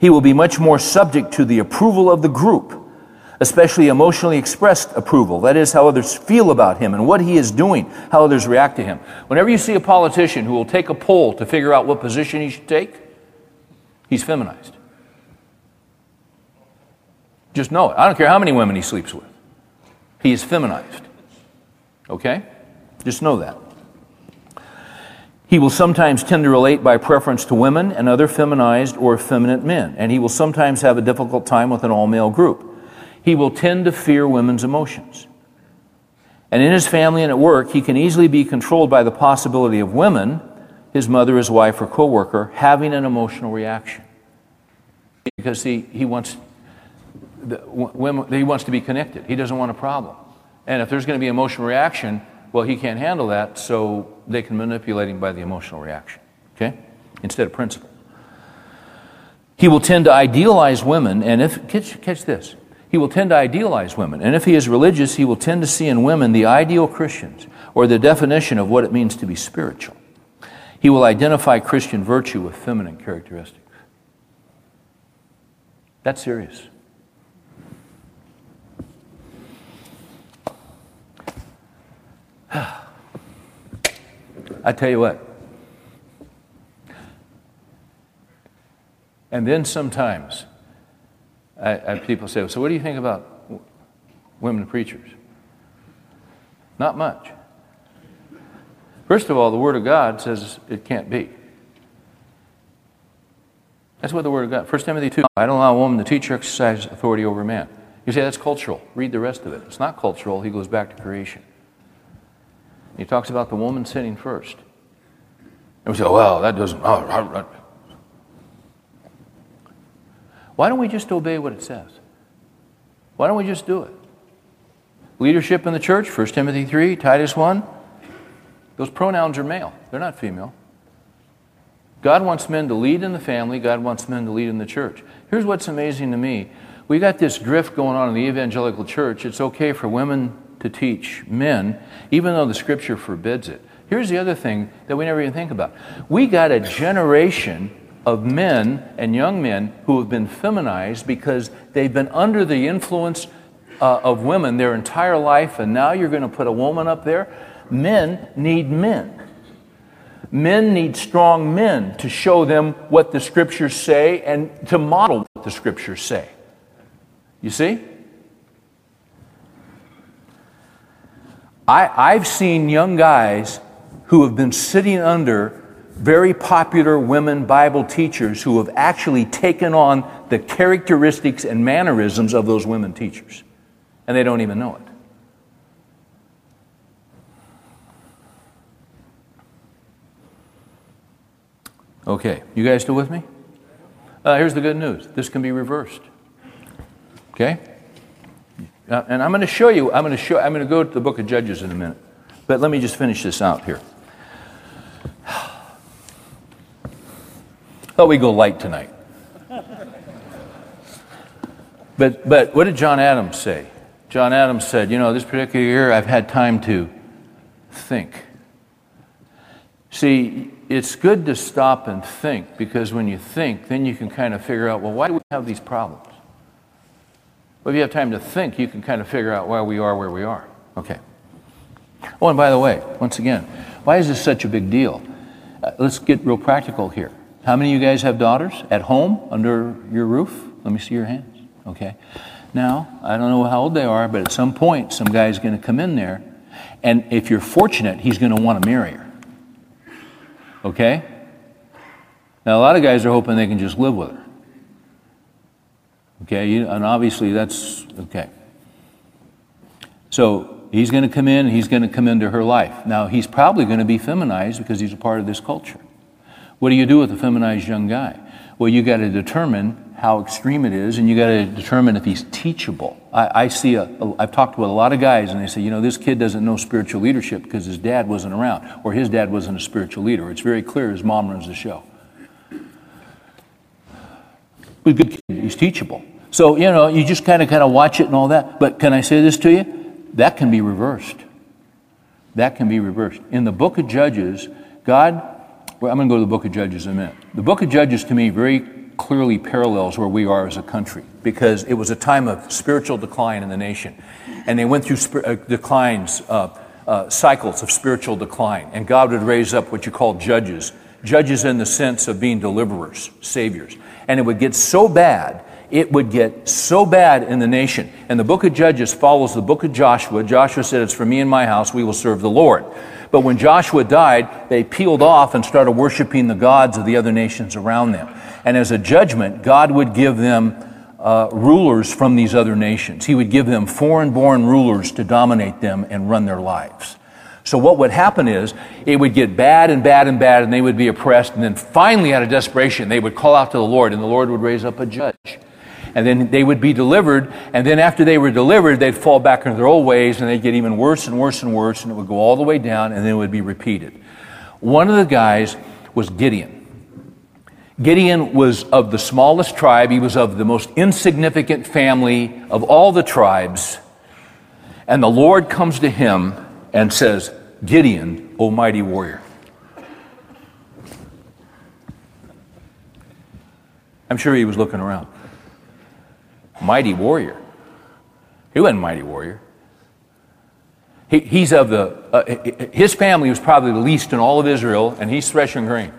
He will be much more subject to the approval of the group, especially emotionally expressed approval. That is, how others feel about him and what he is doing, how others react to him. Whenever you see a politician who will take a poll to figure out what position he should take, he's feminized. Just know it. I don't care how many women he sleeps with. He is feminized. Okay? Just know that. He will sometimes tend to relate by preference to women and other feminized or effeminate men, and he will sometimes have a difficult time with an all male group. He will tend to fear women's emotions. And in his family and at work, he can easily be controlled by the possibility of women, his mother, his wife, or coworker, having an emotional reaction. Because he, he, wants, the, he wants to be connected. He doesn't want a problem. And if there's going to be emotional reaction, well, he can't handle that, so they can manipulate him by the emotional reaction, okay? Instead of principle. He will tend to idealize women, and if, catch, catch this, he will tend to idealize women. And if he is religious, he will tend to see in women the ideal Christians, or the definition of what it means to be spiritual. He will identify Christian virtue with feminine characteristics. That's serious. I tell you what. And then sometimes I, I, people say, So, what do you think about women preachers? Not much. First of all, the Word of God says it can't be. That's what the Word of God. 1 Timothy 2. I don't allow a woman to teach or exercise authority over a man. You say that's cultural. Read the rest of it. It's not cultural. He goes back to creation. He talks about the woman sitting first. And we say, oh, well, that doesn't. Oh, Why don't we just obey what it says? Why don't we just do it? Leadership in the church, 1 Timothy 3, Titus 1, those pronouns are male, they're not female. God wants men to lead in the family, God wants men to lead in the church. Here's what's amazing to me we got this drift going on in the evangelical church. It's okay for women to teach men, even though the scripture forbids it. Here's the other thing that we never even think about we got a generation of men and young men who have been feminized because they've been under the influence uh, of women their entire life, and now you're going to put a woman up there. Men need men. Men need strong men to show them what the scriptures say and to model what the scriptures say. You see? I, I've seen young guys who have been sitting under very popular women Bible teachers who have actually taken on the characteristics and mannerisms of those women teachers. And they don't even know it. Okay, you guys still with me? Uh, here's the good news this can be reversed. Okay? And I'm going to show you, I'm going to show, I'm going to go to the book of Judges in a minute. But let me just finish this out here. Oh, Thought we'd go light tonight. But, but what did John Adams say? John Adams said, You know, this particular year I've had time to think. See, it's good to stop and think because when you think, then you can kind of figure out, well, why do we have these problems? Well, if you have time to think, you can kind of figure out why we are where we are. Okay. Oh, and by the way, once again, why is this such a big deal? Uh, let's get real practical here. How many of you guys have daughters at home under your roof? Let me see your hands. Okay. Now, I don't know how old they are, but at some point, some guy's going to come in there, and if you're fortunate, he's going to want to marry her. Okay? Now, a lot of guys are hoping they can just live with her. Okay? And obviously, that's okay. So, he's going to come in, he's going to come into her life. Now, he's probably going to be feminized because he's a part of this culture. What do you do with a feminized young guy? Well, you got to determine how extreme it is, and you got to determine if he's teachable. I, I see a, a, I've talked with a lot of guys, and they say, you know, this kid doesn't know spiritual leadership because his dad wasn't around, or his dad wasn't a spiritual leader. It's very clear his mom runs the show. But good kid, he's teachable. So, you know, you just kind of kind of watch it and all that. But can I say this to you? That can be reversed. That can be reversed. In the book of Judges, God, well, I'm going to go to the book of Judges in a minute. The book of Judges, to me, very clearly parallels where we are as a country because it was a time of spiritual decline in the nation. And they went through sp- uh, declines, uh, uh, cycles of spiritual decline. And God would raise up what you call judges, judges in the sense of being deliverers, saviors. And it would get so bad, it would get so bad in the nation. And the book of Judges follows the book of Joshua. Joshua said, It's for me and my house, we will serve the Lord. But when Joshua died, they peeled off and started worshiping the gods of the other nations around them. And as a judgment, God would give them uh, rulers from these other nations. He would give them foreign born rulers to dominate them and run their lives. So what would happen is it would get bad and bad and bad and they would be oppressed. And then finally, out of desperation, they would call out to the Lord and the Lord would raise up a judge. And then they would be delivered. And then after they were delivered, they'd fall back into their old ways and they'd get even worse and worse and worse. And it would go all the way down and then it would be repeated. One of the guys was Gideon. Gideon was of the smallest tribe. He was of the most insignificant family of all the tribes. And the Lord comes to him and says, Gideon, O mighty warrior. I'm sure he was looking around. Mighty warrior. He wasn't mighty warrior. He, he's of the, uh, his family was probably the least in all of Israel, and he's threshing grain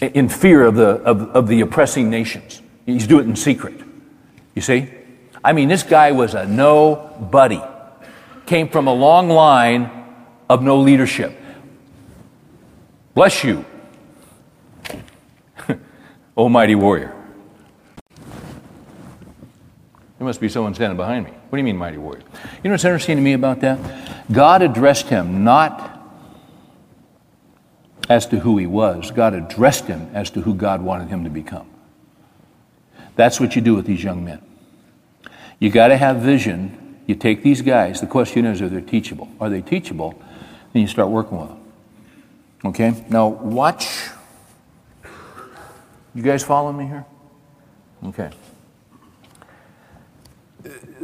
in fear of the, of, of the oppressing nations. He's doing it in secret. You see? I mean, this guy was a nobody. Came from a long line of no leadership. Bless you, Almighty warrior. There must be someone standing behind me. What do you mean, mighty warrior? You know what's interesting to me about that? God addressed him not as to who he was. God addressed him as to who God wanted him to become. That's what you do with these young men. You got to have vision. You take these guys. The question is, are they teachable? Are they teachable? Then you start working with them. Okay? Now, watch. You guys following me here? Okay.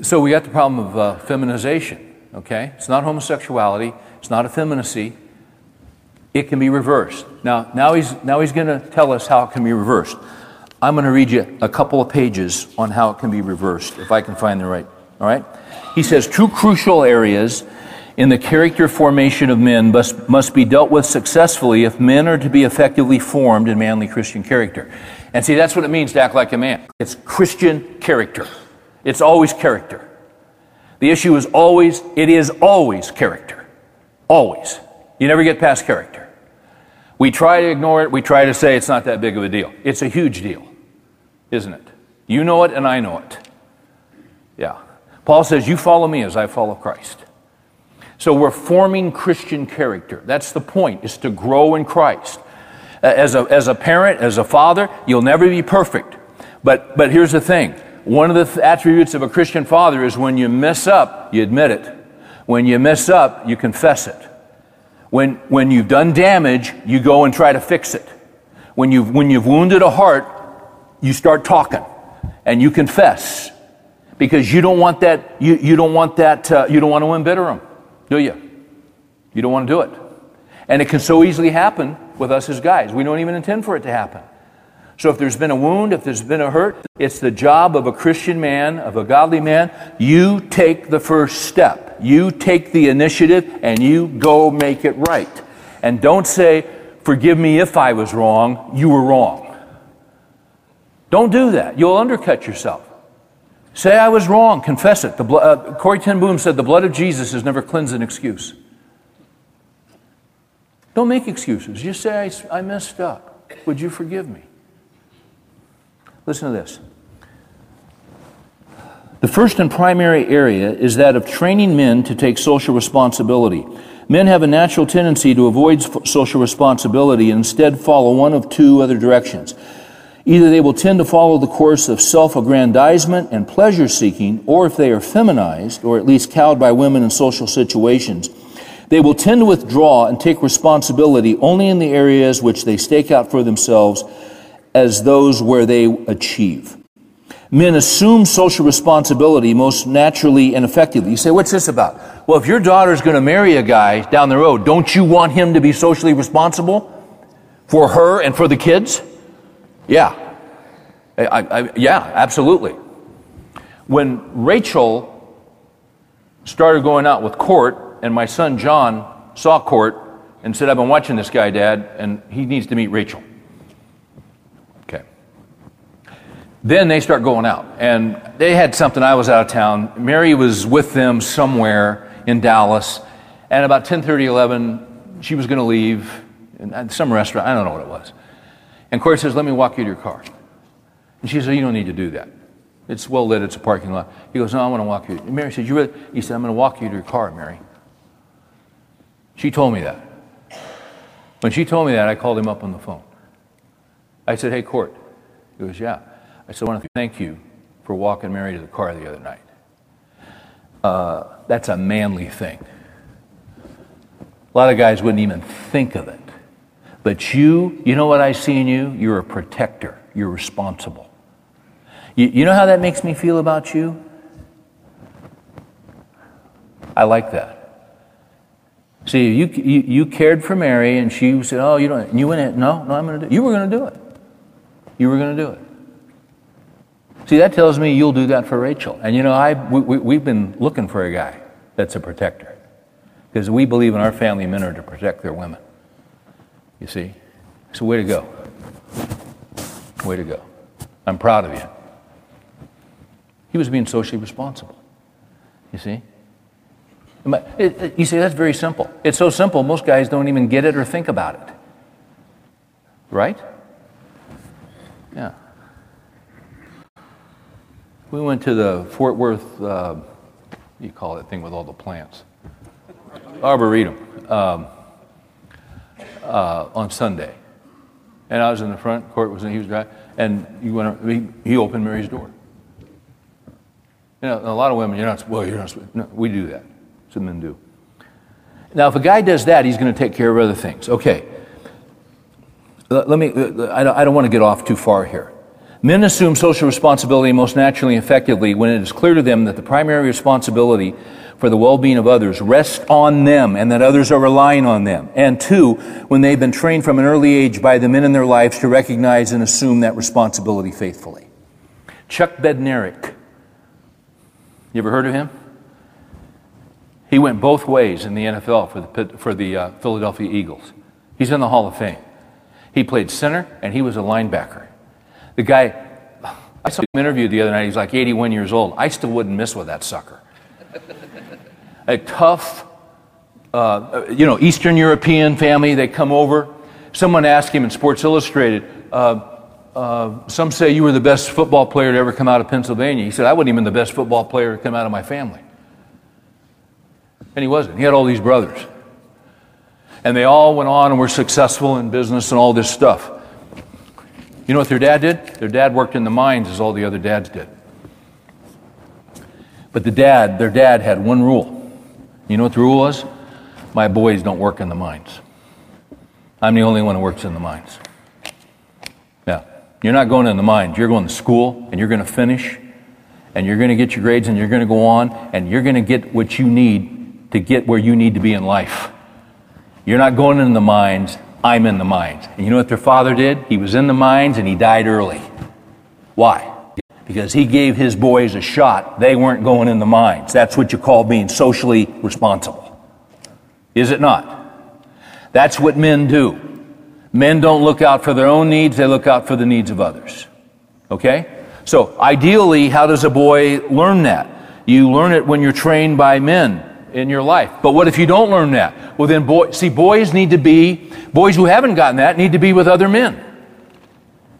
So we got the problem of uh, feminization. Okay? It's not homosexuality. It's not effeminacy it can be reversed. Now, now he's, now he's going to tell us how it can be reversed. I'm going to read you a couple of pages on how it can be reversed, if I can find the right. All right? He says two crucial areas in the character formation of men must, must be dealt with successfully if men are to be effectively formed in manly Christian character. And see, that's what it means to act like a man. It's Christian character. It's always character. The issue is always, it is always character. Always. You never get past character. We try to ignore it. We try to say it's not that big of a deal. It's a huge deal, isn't it? You know it and I know it. Yeah. Paul says, You follow me as I follow Christ. So we're forming Christian character. That's the point, is to grow in Christ. As a, as a parent, as a father, you'll never be perfect. But, but here's the thing one of the attributes of a Christian father is when you mess up, you admit it. When you mess up, you confess it. When, when you've done damage, you go and try to fix it. When you've, when you've wounded a heart, you start talking and you confess because you don't want that, you, you don't want that, uh, you don't want to embitter them, do you? You don't want to do it. And it can so easily happen with us as guys. We don't even intend for it to happen. So if there's been a wound, if there's been a hurt, it's the job of a Christian man, of a godly man. You take the first step. You take the initiative and you go make it right. And don't say, forgive me if I was wrong, you were wrong. Don't do that. You'll undercut yourself. Say I was wrong, confess it. The uh, Corrie ten Boom said the blood of Jesus has never cleansed an excuse. Don't make excuses. Just say, I, I messed up. Would you forgive me? Listen to this. The first and primary area is that of training men to take social responsibility. Men have a natural tendency to avoid social responsibility and instead follow one of two other directions. Either they will tend to follow the course of self aggrandizement and pleasure seeking, or if they are feminized, or at least cowed by women in social situations, they will tend to withdraw and take responsibility only in the areas which they stake out for themselves as those where they achieve. Men assume social responsibility most naturally and effectively. You say, what's this about? Well, if your daughter's going to marry a guy down the road, don't you want him to be socially responsible for her and for the kids? Yeah. I, I, yeah, absolutely. When Rachel started going out with Court, and my son John saw Court and said, I've been watching this guy, Dad, and he needs to meet Rachel. Then they start going out. And they had something, I was out of town. Mary was with them somewhere in Dallas. And about 10:30, 11, she was going to leave in some restaurant. I don't know what it was. And Corey says, let me walk you to your car. And she said, you don't need to do that. It's well lit, it's a parking lot. He goes, no, I want to walk you. And Mary said, you really? He said, I'm going to walk you to your car, Mary. She told me that. When she told me that, I called him up on the phone. I said, hey, Court. He goes, yeah. I I want to thank you for walking Mary to the car the other night. Uh, that's a manly thing. A lot of guys wouldn't even think of it. But you, you know what I see in you? You're a protector. You're responsible. You, you know how that makes me feel about you? I like that. See, you, you, you cared for Mary and she said, Oh, you don't, and you went in, no, no, I'm going to do it. You were going to do it. You were going to do it. See, that tells me you'll do that for Rachel. And you know, I, we, we, have been looking for a guy that's a protector. Because we believe in our family men are to protect their women. You see? So, way to go. Way to go. I'm proud of you. He was being socially responsible. You see? You see, that's very simple. It's so simple, most guys don't even get it or think about it. Right? Yeah. We went to the Fort Worth, uh, you call that thing with all the plants? Arboretum um, uh, on Sunday. And I was in the front, Court was in, he was driving, and he, went, he, he opened Mary's door. You know, a lot of women, you're not, well, you're not, no, we do that. Some men do. Now, if a guy does that, he's going to take care of other things. Okay. Let me, I don't want to get off too far here. Men assume social responsibility most naturally and effectively when it is clear to them that the primary responsibility for the well-being of others rests on them and that others are relying on them. And two, when they've been trained from an early age by the men in their lives to recognize and assume that responsibility faithfully. Chuck Bednarik. You ever heard of him? He went both ways in the NFL for the, for the uh, Philadelphia Eagles. He's in the Hall of Fame. He played center and he was a linebacker. The guy, I saw him interviewed the other night. He's like 81 years old. I still wouldn't miss with that sucker. A tough, uh, you know, Eastern European family. They come over. Someone asked him in Sports Illustrated, uh, uh, some say you were the best football player to ever come out of Pennsylvania. He said, I wasn't even the best football player to come out of my family. And he wasn't. He had all these brothers. And they all went on and were successful in business and all this stuff. You know what their dad did? Their dad worked in the mines as all the other dads did. But the dad, their dad had one rule. You know what the rule was? My boys don't work in the mines. I'm the only one who works in the mines. Yeah. You're not going in the mines. You're going to school and you're going to finish and you're going to get your grades and you're going to go on and you're going to get what you need to get where you need to be in life. You're not going in the mines, I'm in the mines. And you know what their father did? He was in the mines and he died early. Why? Because he gave his boys a shot. They weren't going in the mines. That's what you call being socially responsible. Is it not? That's what men do. Men don't look out for their own needs, they look out for the needs of others. Okay? So, ideally, how does a boy learn that? You learn it when you're trained by men in your life. But what if you don't learn that? Well, then, boy, see, boys need to be, boys who haven't gotten that need to be with other men.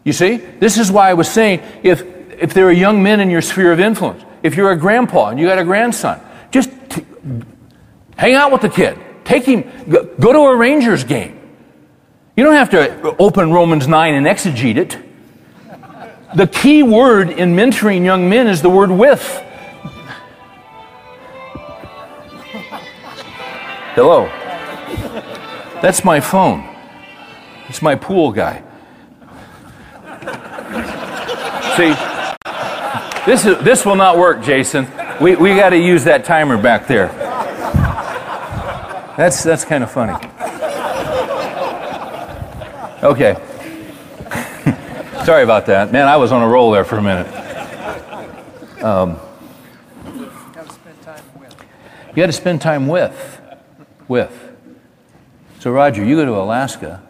You see? This is why I was saying if, if there are young men in your sphere of influence, if you're a grandpa and you got a grandson, just t- hang out with the kid. Take him, go, go to a Rangers game. You don't have to open Romans 9 and exegete it. The key word in mentoring young men is the word with. Hello. That's my phone. It's my pool guy. See, this, is, this will not work, Jason. We, we got to use that timer back there. That's, that's kind of funny. Okay. Sorry about that. Man, I was on a roll there for a minute. Um, you got to spend time with. With. So, Roger, you go to Alaska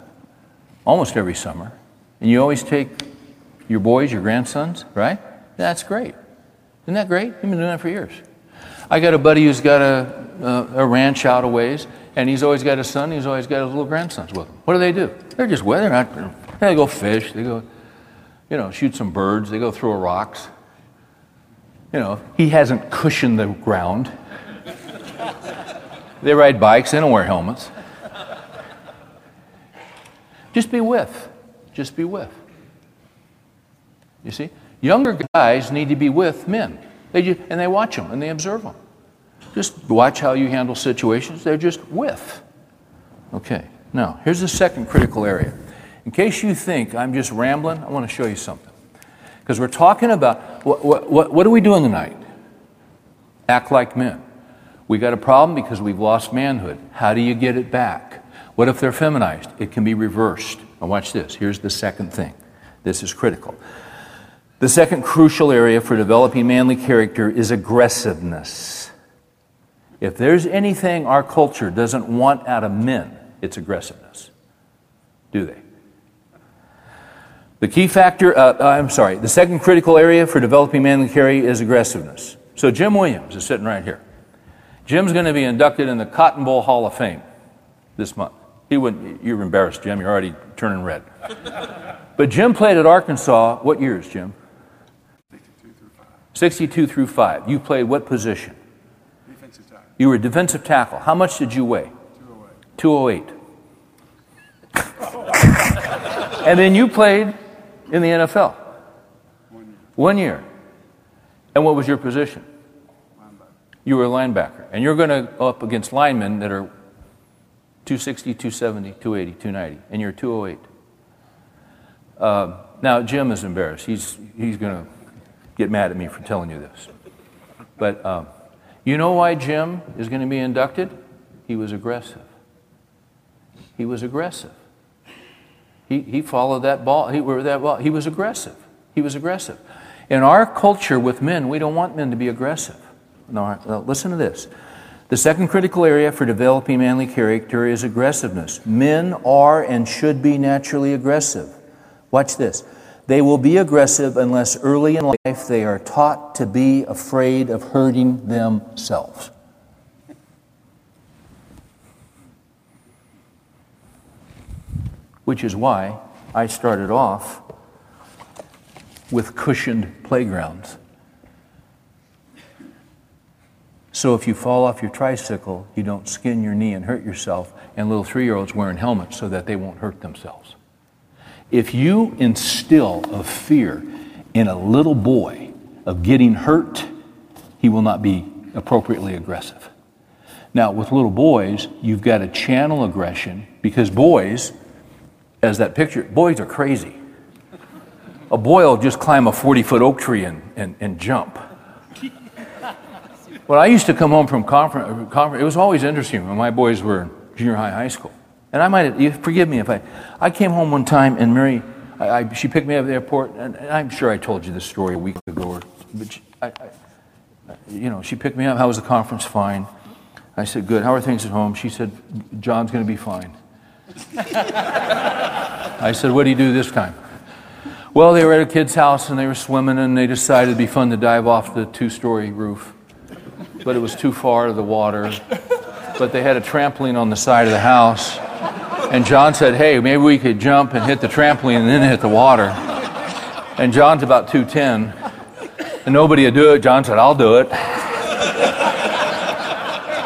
almost every summer, and you always take your boys, your grandsons, right? That's great. Isn't that great? You've been doing that for years. I got a buddy who's got a, a, a ranch out of ways, and he's always got a son, he's always got his little grandsons with him. What do they do? They're just not, they go fish, they go, you know, shoot some birds, they go throw rocks. You know, he hasn't cushioned the ground. They ride bikes, they don't wear helmets. Just be with. Just be with. You see? Younger guys need to be with men. They just, and they watch them and they observe them. Just watch how you handle situations. They're just with. Okay, now here's the second critical area. In case you think I'm just rambling, I want to show you something. Because we're talking about what, what, what, what are we doing tonight? Act like men. We got a problem because we've lost manhood. How do you get it back? What if they're feminized? It can be reversed. Now, watch this. Here's the second thing. This is critical. The second crucial area for developing manly character is aggressiveness. If there's anything our culture doesn't want out of men, it's aggressiveness. Do they? The key factor, uh, uh, I'm sorry, the second critical area for developing manly character is aggressiveness. So Jim Williams is sitting right here. Jim's going to be inducted in the Cotton Bowl Hall of Fame this month. He wouldn't, you're embarrassed, Jim. You're already turning red. but Jim played at Arkansas. What years, Jim? 62 through 5. You played what position? Defensive tackle. You were a defensive tackle. How much did you weigh? 208. 208. and then you played in the NFL? One year. One year. And what was your position? You were a linebacker. And you're going to go up against linemen that are 260, 270, 280, 290, and you're 208. Uh, now, Jim is embarrassed. He's, he's going to get mad at me for telling you this. But um, you know why Jim is going to be inducted? He was aggressive. He was aggressive. He, he followed that ball. He, that ball. he was aggressive. He was aggressive. In our culture with men, we don't want men to be aggressive. No, listen to this. The second critical area for developing manly character is aggressiveness. Men are and should be naturally aggressive. Watch this. They will be aggressive unless early in life they are taught to be afraid of hurting themselves. Which is why I started off with cushioned playgrounds. So if you fall off your tricycle, you don't skin your knee and hurt yourself, and little three year olds wearing helmets so that they won't hurt themselves. If you instill a fear in a little boy of getting hurt, he will not be appropriately aggressive. Now, with little boys, you've got to channel aggression because boys, as that picture, boys are crazy. A boy will just climb a 40 foot oak tree and, and, and jump. Well, I used to come home from conference, conference, it was always interesting when my boys were junior high, high school. And I might you forgive me if I, I came home one time and Mary, I, I, she picked me up at the airport, and, and I'm sure I told you this story a week ago, or, but she, I, I, you know, she picked me up. How was the conference? Fine. I said, good. How are things at home? She said, John's going to be fine. I said, what do you do this time? Well, they were at a kid's house and they were swimming and they decided it'd be fun to dive off the two story roof. But it was too far to the water. But they had a trampoline on the side of the house. And John said, Hey, maybe we could jump and hit the trampoline and then hit the water. And John's about 210. And nobody would do it. John said, I'll do it.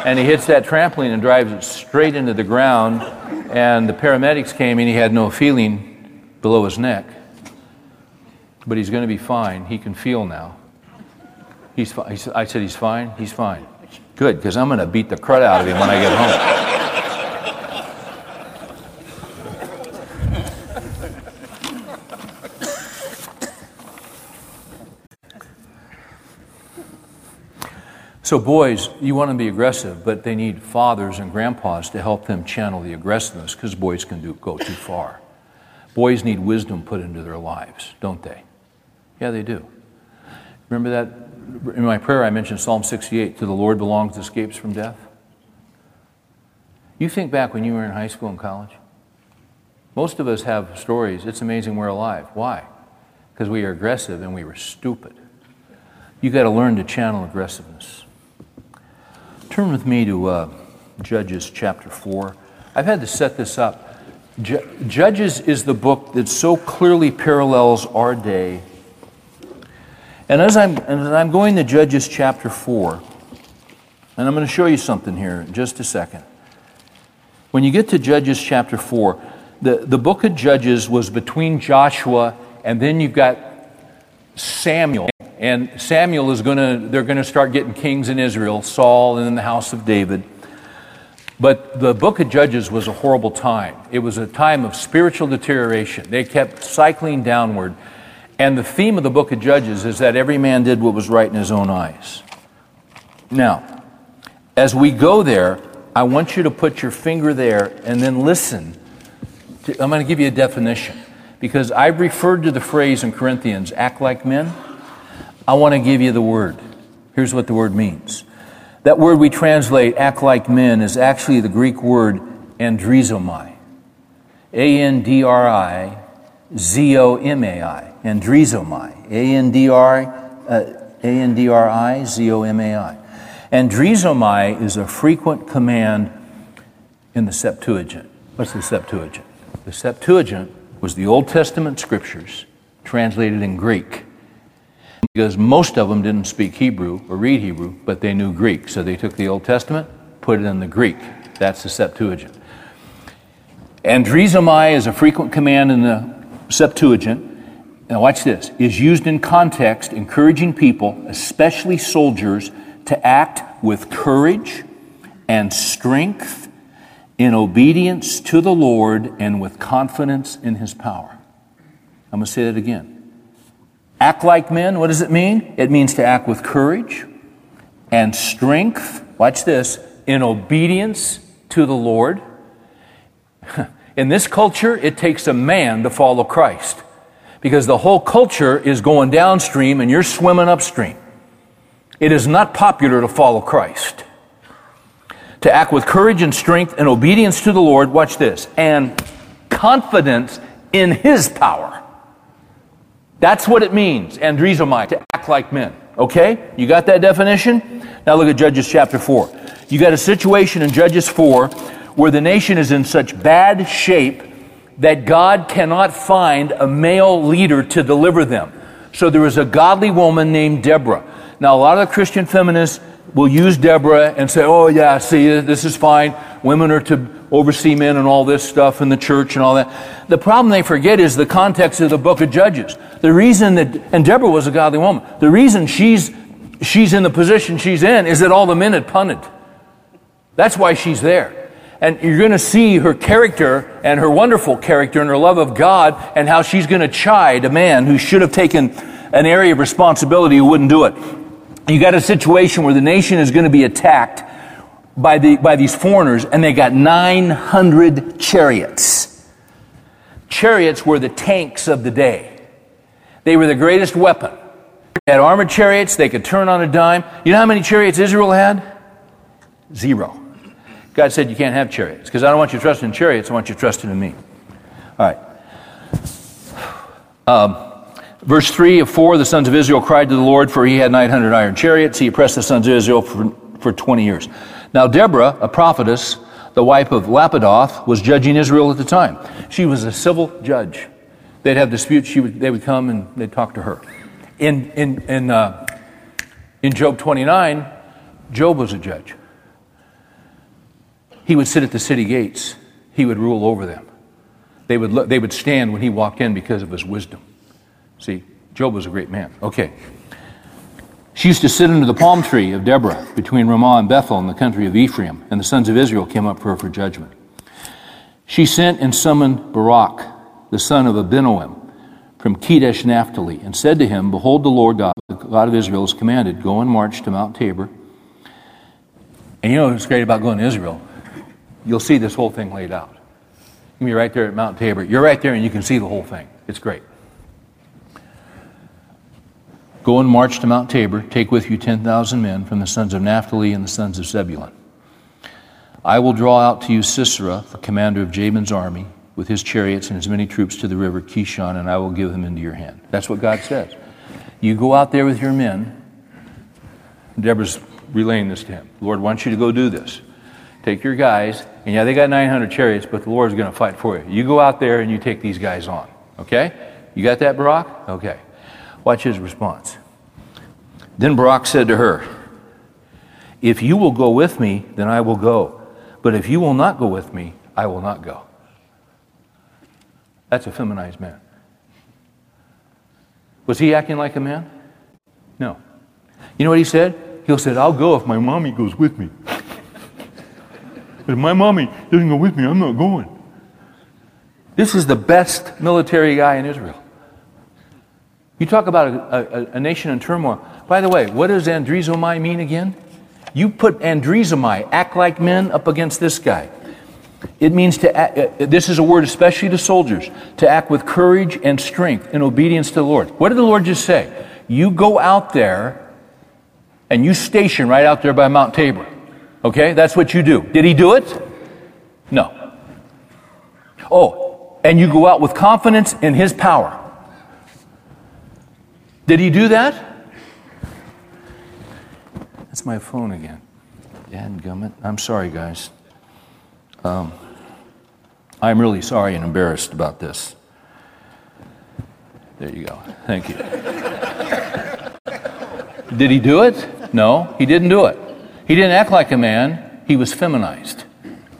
And he hits that trampoline and drives it straight into the ground. And the paramedics came and he had no feeling below his neck but he's going to be fine. He can feel now. He's fi- I said, He's fine? He's fine. Good, because I'm going to beat the crud out of him when I get home. So, boys, you want to be aggressive, but they need fathers and grandpas to help them channel the aggressiveness because boys can do, go too far. Boys need wisdom put into their lives, don't they? Yeah, they do. Remember that in my prayer I mentioned Psalm 68 to the Lord belongs escapes from death? You think back when you were in high school and college? Most of us have stories. It's amazing we're alive. Why? Because we are aggressive and we were stupid. You got to learn to channel aggressiveness. Turn with me to uh, Judges chapter 4. I've had to set this up. Judges is the book that so clearly parallels our day and as I'm, as I'm going to Judges chapter 4, and I'm going to show you something here in just a second. When you get to Judges chapter 4, the, the book of Judges was between Joshua and then you've got Samuel. And Samuel is going to, they're going to start getting kings in Israel, Saul and then the house of David. But the book of Judges was a horrible time. It was a time of spiritual deterioration. They kept cycling downward. And the theme of the book of Judges is that every man did what was right in his own eyes. Now, as we go there, I want you to put your finger there and then listen. To, I'm going to give you a definition because I've referred to the phrase in Corinthians, act like men. I want to give you the word. Here's what the word means. That word we translate, act like men, is actually the Greek word andrizomai. A N D R I Z O M A I, Andrizomai, A N D R uh, A N D R I Z O M A I. Andrizomai is a frequent command in the Septuagint. What's the Septuagint? The Septuagint was the Old Testament scriptures translated in Greek. Because most of them didn't speak Hebrew or read Hebrew, but they knew Greek. So they took the Old Testament, put it in the Greek. That's the Septuagint. Andrizomai is a frequent command in the Septuagint, now watch this, is used in context encouraging people, especially soldiers, to act with courage and strength in obedience to the Lord and with confidence in his power. I'm going to say that again. Act like men, what does it mean? It means to act with courage and strength, watch this, in obedience to the Lord. In this culture, it takes a man to follow Christ because the whole culture is going downstream and you're swimming upstream. It is not popular to follow Christ. To act with courage and strength and obedience to the Lord, watch this, and confidence in His power. That's what it means, andrizomai, to act like men. Okay? You got that definition? Now look at Judges chapter 4. You got a situation in Judges 4 where the nation is in such bad shape that God cannot find a male leader to deliver them. So there is a godly woman named Deborah. Now, a lot of the Christian feminists will use Deborah and say, oh, yeah, see, this is fine. Women are to oversee men and all this stuff in the church and all that. The problem they forget is the context of the book of Judges. The reason that, and Deborah was a godly woman, the reason she's, she's in the position she's in is that all the men had punted. That's why she's there and you're going to see her character and her wonderful character and her love of God and how she's going to chide a man who should have taken an area of responsibility who wouldn't do it. You got a situation where the nation is going to be attacked by, the, by these foreigners, and they got 900 chariots. Chariots were the tanks of the day, they were the greatest weapon. They had armored chariots, they could turn on a dime. You know how many chariots Israel had? Zero. God said, You can't have chariots because I don't want you trusting in chariots, I want you trusting in me. All right. Um, verse 3 of 4 the sons of Israel cried to the Lord, for he had 900 iron chariots. He oppressed the sons of Israel for, for 20 years. Now, Deborah, a prophetess, the wife of Lapidoth, was judging Israel at the time. She was a civil judge. They'd have disputes, she would, they would come and they'd talk to her. In, in, in, uh, in Job 29, Job was a judge. He would sit at the city gates, he would rule over them. They would, look, they would stand when he walked in because of his wisdom. See, Job was a great man. Okay. She used to sit under the palm tree of Deborah between Ramah and Bethel in the country of Ephraim, and the sons of Israel came up for her for judgment. She sent and summoned Barak, the son of Abinoam, from Kedesh Naphtali, and said to him, Behold, the Lord God, the God of Israel, has commanded, Go and march to Mount Tabor. And you know what's great about going to Israel? You'll see this whole thing laid out. You be right there at Mount Tabor. You're right there and you can see the whole thing. It's great. Go and march to Mount Tabor. Take with you 10,000 men from the sons of Naphtali and the sons of Zebulun. I will draw out to you Sisera, the commander of Jabin's army, with his chariots and his many troops to the river Kishon, and I will give him into your hand. That's what God says. You go out there with your men. Deborah's relaying this to him. Lord wants you to go do this. Take your guys, and yeah, they got 900 chariots, but the Lord's going to fight for you. You go out there and you take these guys on. Okay? You got that, Barak? Okay. Watch his response. Then Barak said to her, If you will go with me, then I will go. But if you will not go with me, I will not go. That's a feminized man. Was he acting like a man? No. You know what he said? He said, I'll go if my mommy goes with me. If my mommy doesn't go with me, I'm not going. This is the best military guy in Israel. You talk about a, a, a nation in turmoil. By the way, what does andrizomai mean again? You put andrizomai, act like men, up against this guy. It means to act, uh, this is a word especially to soldiers, to act with courage and strength in obedience to the Lord. What did the Lord just say? You go out there and you station right out there by Mount Tabor. Okay? That's what you do. Did he do it? No. Oh, and you go out with confidence in his power. Did he do that? That's my phone again. Dadgummit. I'm sorry, guys. Um, I'm really sorry and embarrassed about this. There you go. Thank you. Did he do it? No, he didn't do it. He didn't act like a man, he was feminized.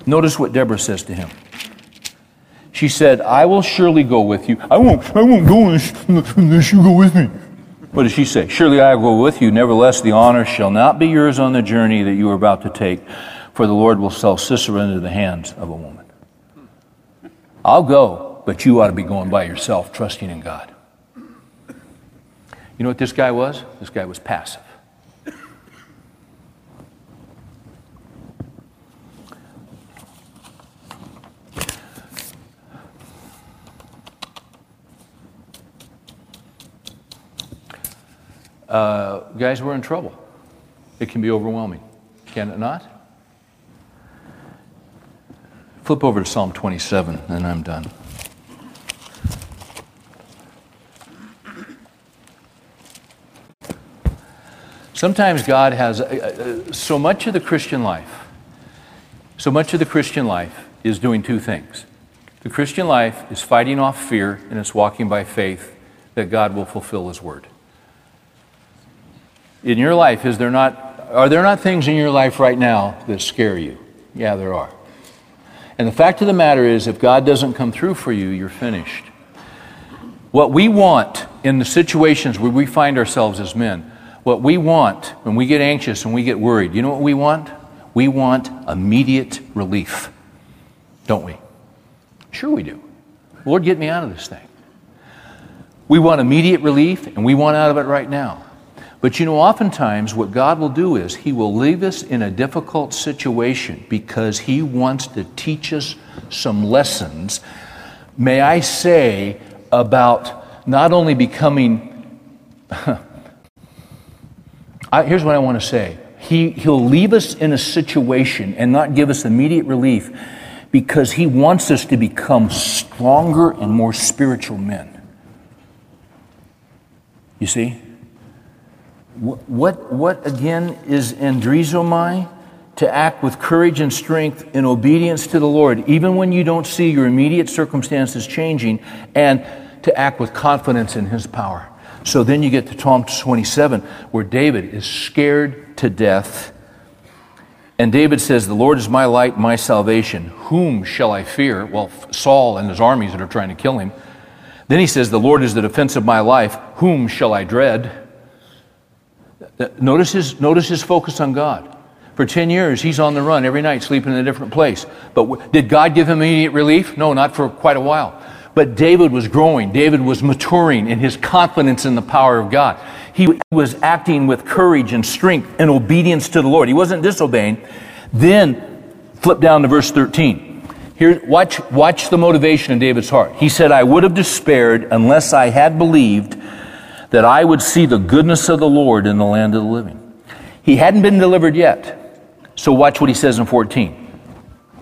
Notice what Deborah says to him. She said, I will surely go with you. I won't, I won't go unless you go with me. What does she say? Surely I will go with you. Nevertheless, the honor shall not be yours on the journey that you are about to take, for the Lord will sell Sisera into the hands of a woman. I'll go, but you ought to be going by yourself, trusting in God. You know what this guy was? This guy was passive. Uh, guys, we're in trouble. It can be overwhelming, can it not? Flip over to Psalm 27, and I'm done. Sometimes God has uh, uh, so much of the Christian life, so much of the Christian life is doing two things. The Christian life is fighting off fear and it's walking by faith that God will fulfill His word in your life, is there not, are there not things in your life right now that scare you? Yeah, there are. And the fact of the matter is, if God doesn't come through for you, you're finished. What we want in the situations where we find ourselves as men, what we want when we get anxious and we get worried, you know what we want? We want immediate relief, don't we? Sure, we do. Lord, get me out of this thing. We want immediate relief, and we want out of it right now. But you know, oftentimes what God will do is He will leave us in a difficult situation because He wants to teach us some lessons, may I say, about not only becoming. I, here's what I want to say he, He'll leave us in a situation and not give us immediate relief because He wants us to become stronger and more spiritual men. You see? What, what, again is andrizomai? To act with courage and strength in obedience to the Lord, even when you don't see your immediate circumstances changing, and to act with confidence in His power. So then you get to Psalm 27, where David is scared to death. And David says, The Lord is my light, my salvation. Whom shall I fear? Well, Saul and his armies that are trying to kill him. Then he says, The Lord is the defense of my life. Whom shall I dread? Notice his, notice his focus on God. For 10 years, he's on the run every night, sleeping in a different place. But w- did God give him immediate relief? No, not for quite a while. But David was growing. David was maturing in his confidence in the power of God. He was acting with courage and strength and obedience to the Lord. He wasn't disobeying. Then, flip down to verse 13. Here, watch, watch the motivation in David's heart. He said, I would have despaired unless I had believed that I would see the goodness of the Lord in the land of the living. He hadn't been delivered yet. So watch what he says in 14.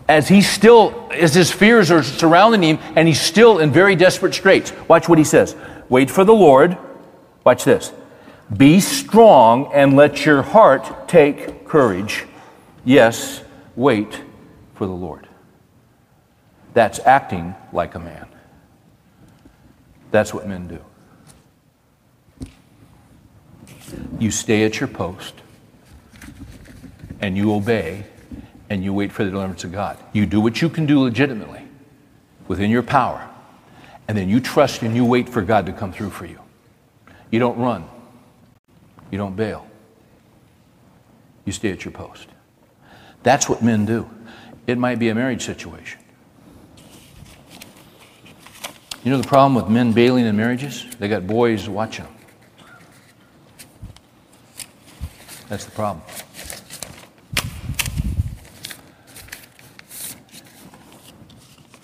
As he still, as his fears are surrounding him, and he's still in very desperate straits. Watch what he says. Wait for the Lord. Watch this. Be strong and let your heart take courage. Yes, wait for the Lord. That's acting like a man. That's what men do. You stay at your post and you obey and you wait for the deliverance of God. You do what you can do legitimately within your power, and then you trust and you wait for God to come through for you. You don't run, you don't bail, you stay at your post. That's what men do. It might be a marriage situation. You know the problem with men bailing in marriages? They got boys watching them. That's the problem.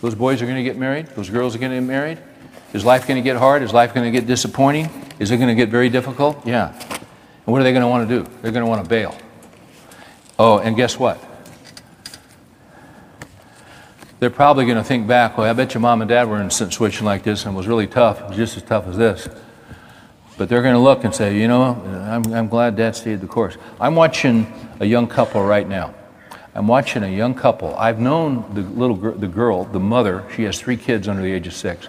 Those boys are going to get married. Those girls are going to get married. Is life going to get hard? Is life going to get disappointing? Is it going to get very difficult? Yeah. And what are they going to want to do? They're going to want to bail. Oh, and guess what? They're probably going to think back, well, I bet your mom and dad were in a situation like this and it was really tough, just as tough as this. But they're going to look and say, you know, I'm, I'm glad dad stayed the course. I'm watching a young couple right now. I'm watching a young couple. I've known the little gr- the girl, the mother. She has three kids under the age of six.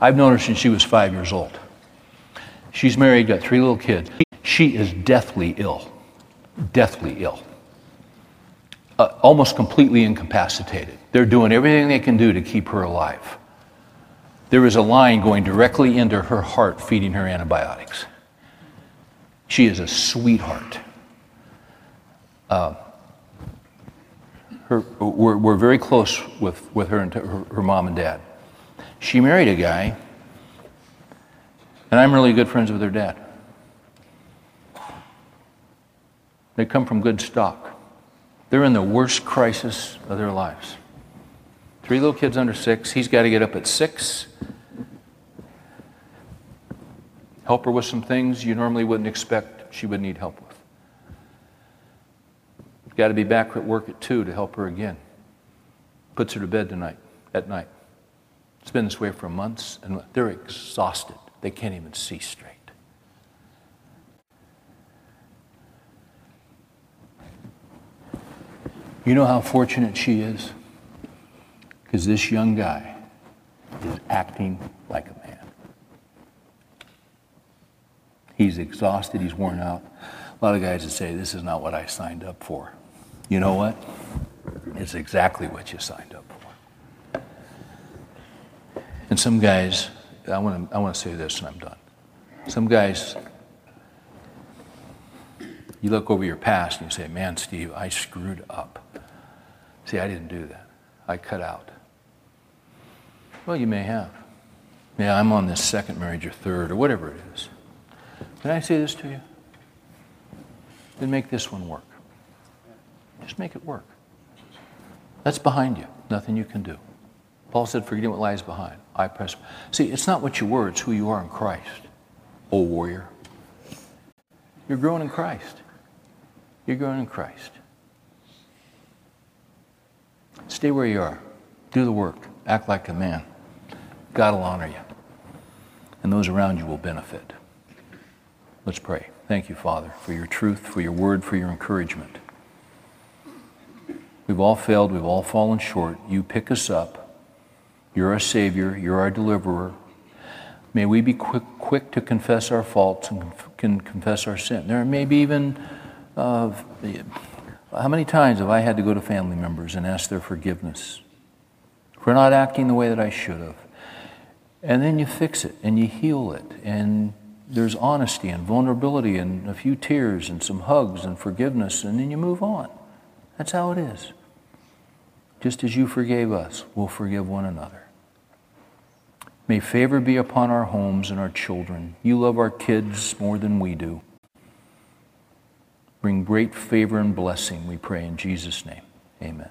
I've known her since she was five years old. She's married, got three little kids. She is deathly ill, deathly ill, uh, almost completely incapacitated. They're doing everything they can do to keep her alive. There is a line going directly into her heart, feeding her antibiotics. She is a sweetheart. Uh, her, we're, we're very close with, with her and her, her mom and dad. She married a guy, and I'm really good friends with her dad. They come from good stock. They're in the worst crisis of their lives. Three little kids under six. He's got to get up at six, help her with some things you normally wouldn't expect she would need help with. Got to be back at work at two to help her again. Puts her to bed tonight, at night. It's been this way for months, and they're exhausted. They can't even see straight. You know how fortunate she is? Because this young guy is acting like a man. He's exhausted, he's worn out. A lot of guys would say, This is not what I signed up for. You know what? It's exactly what you signed up for. And some guys, I want to, I want to say this and I'm done. Some guys, you look over your past and you say, Man, Steve, I screwed up. See, I didn't do that. I cut out. Well, you may have. Yeah, I'm on this second marriage or third or whatever it is. Can I say this to you? then make this one work. Just make it work. That's behind you. Nothing you can do. Paul said, forgetting what lies behind. I press. See, it's not what you were, it's who you are in Christ. Oh, warrior. You're growing in Christ. You're growing in Christ. Stay where you are. Do the work. Act like a man. God will honor you. And those around you will benefit. Let's pray. Thank you, Father, for your truth, for your word, for your encouragement. We've all failed. We've all fallen short. You pick us up. You're our Savior. You're our deliverer. May we be quick, quick to confess our faults and can confess our sin. There may be even, uh, how many times have I had to go to family members and ask their forgiveness for not acting the way that I should have? And then you fix it and you heal it. And there's honesty and vulnerability and a few tears and some hugs and forgiveness, and then you move on. That's how it is. Just as you forgave us, we'll forgive one another. May favor be upon our homes and our children. You love our kids more than we do. Bring great favor and blessing, we pray in Jesus' name. Amen.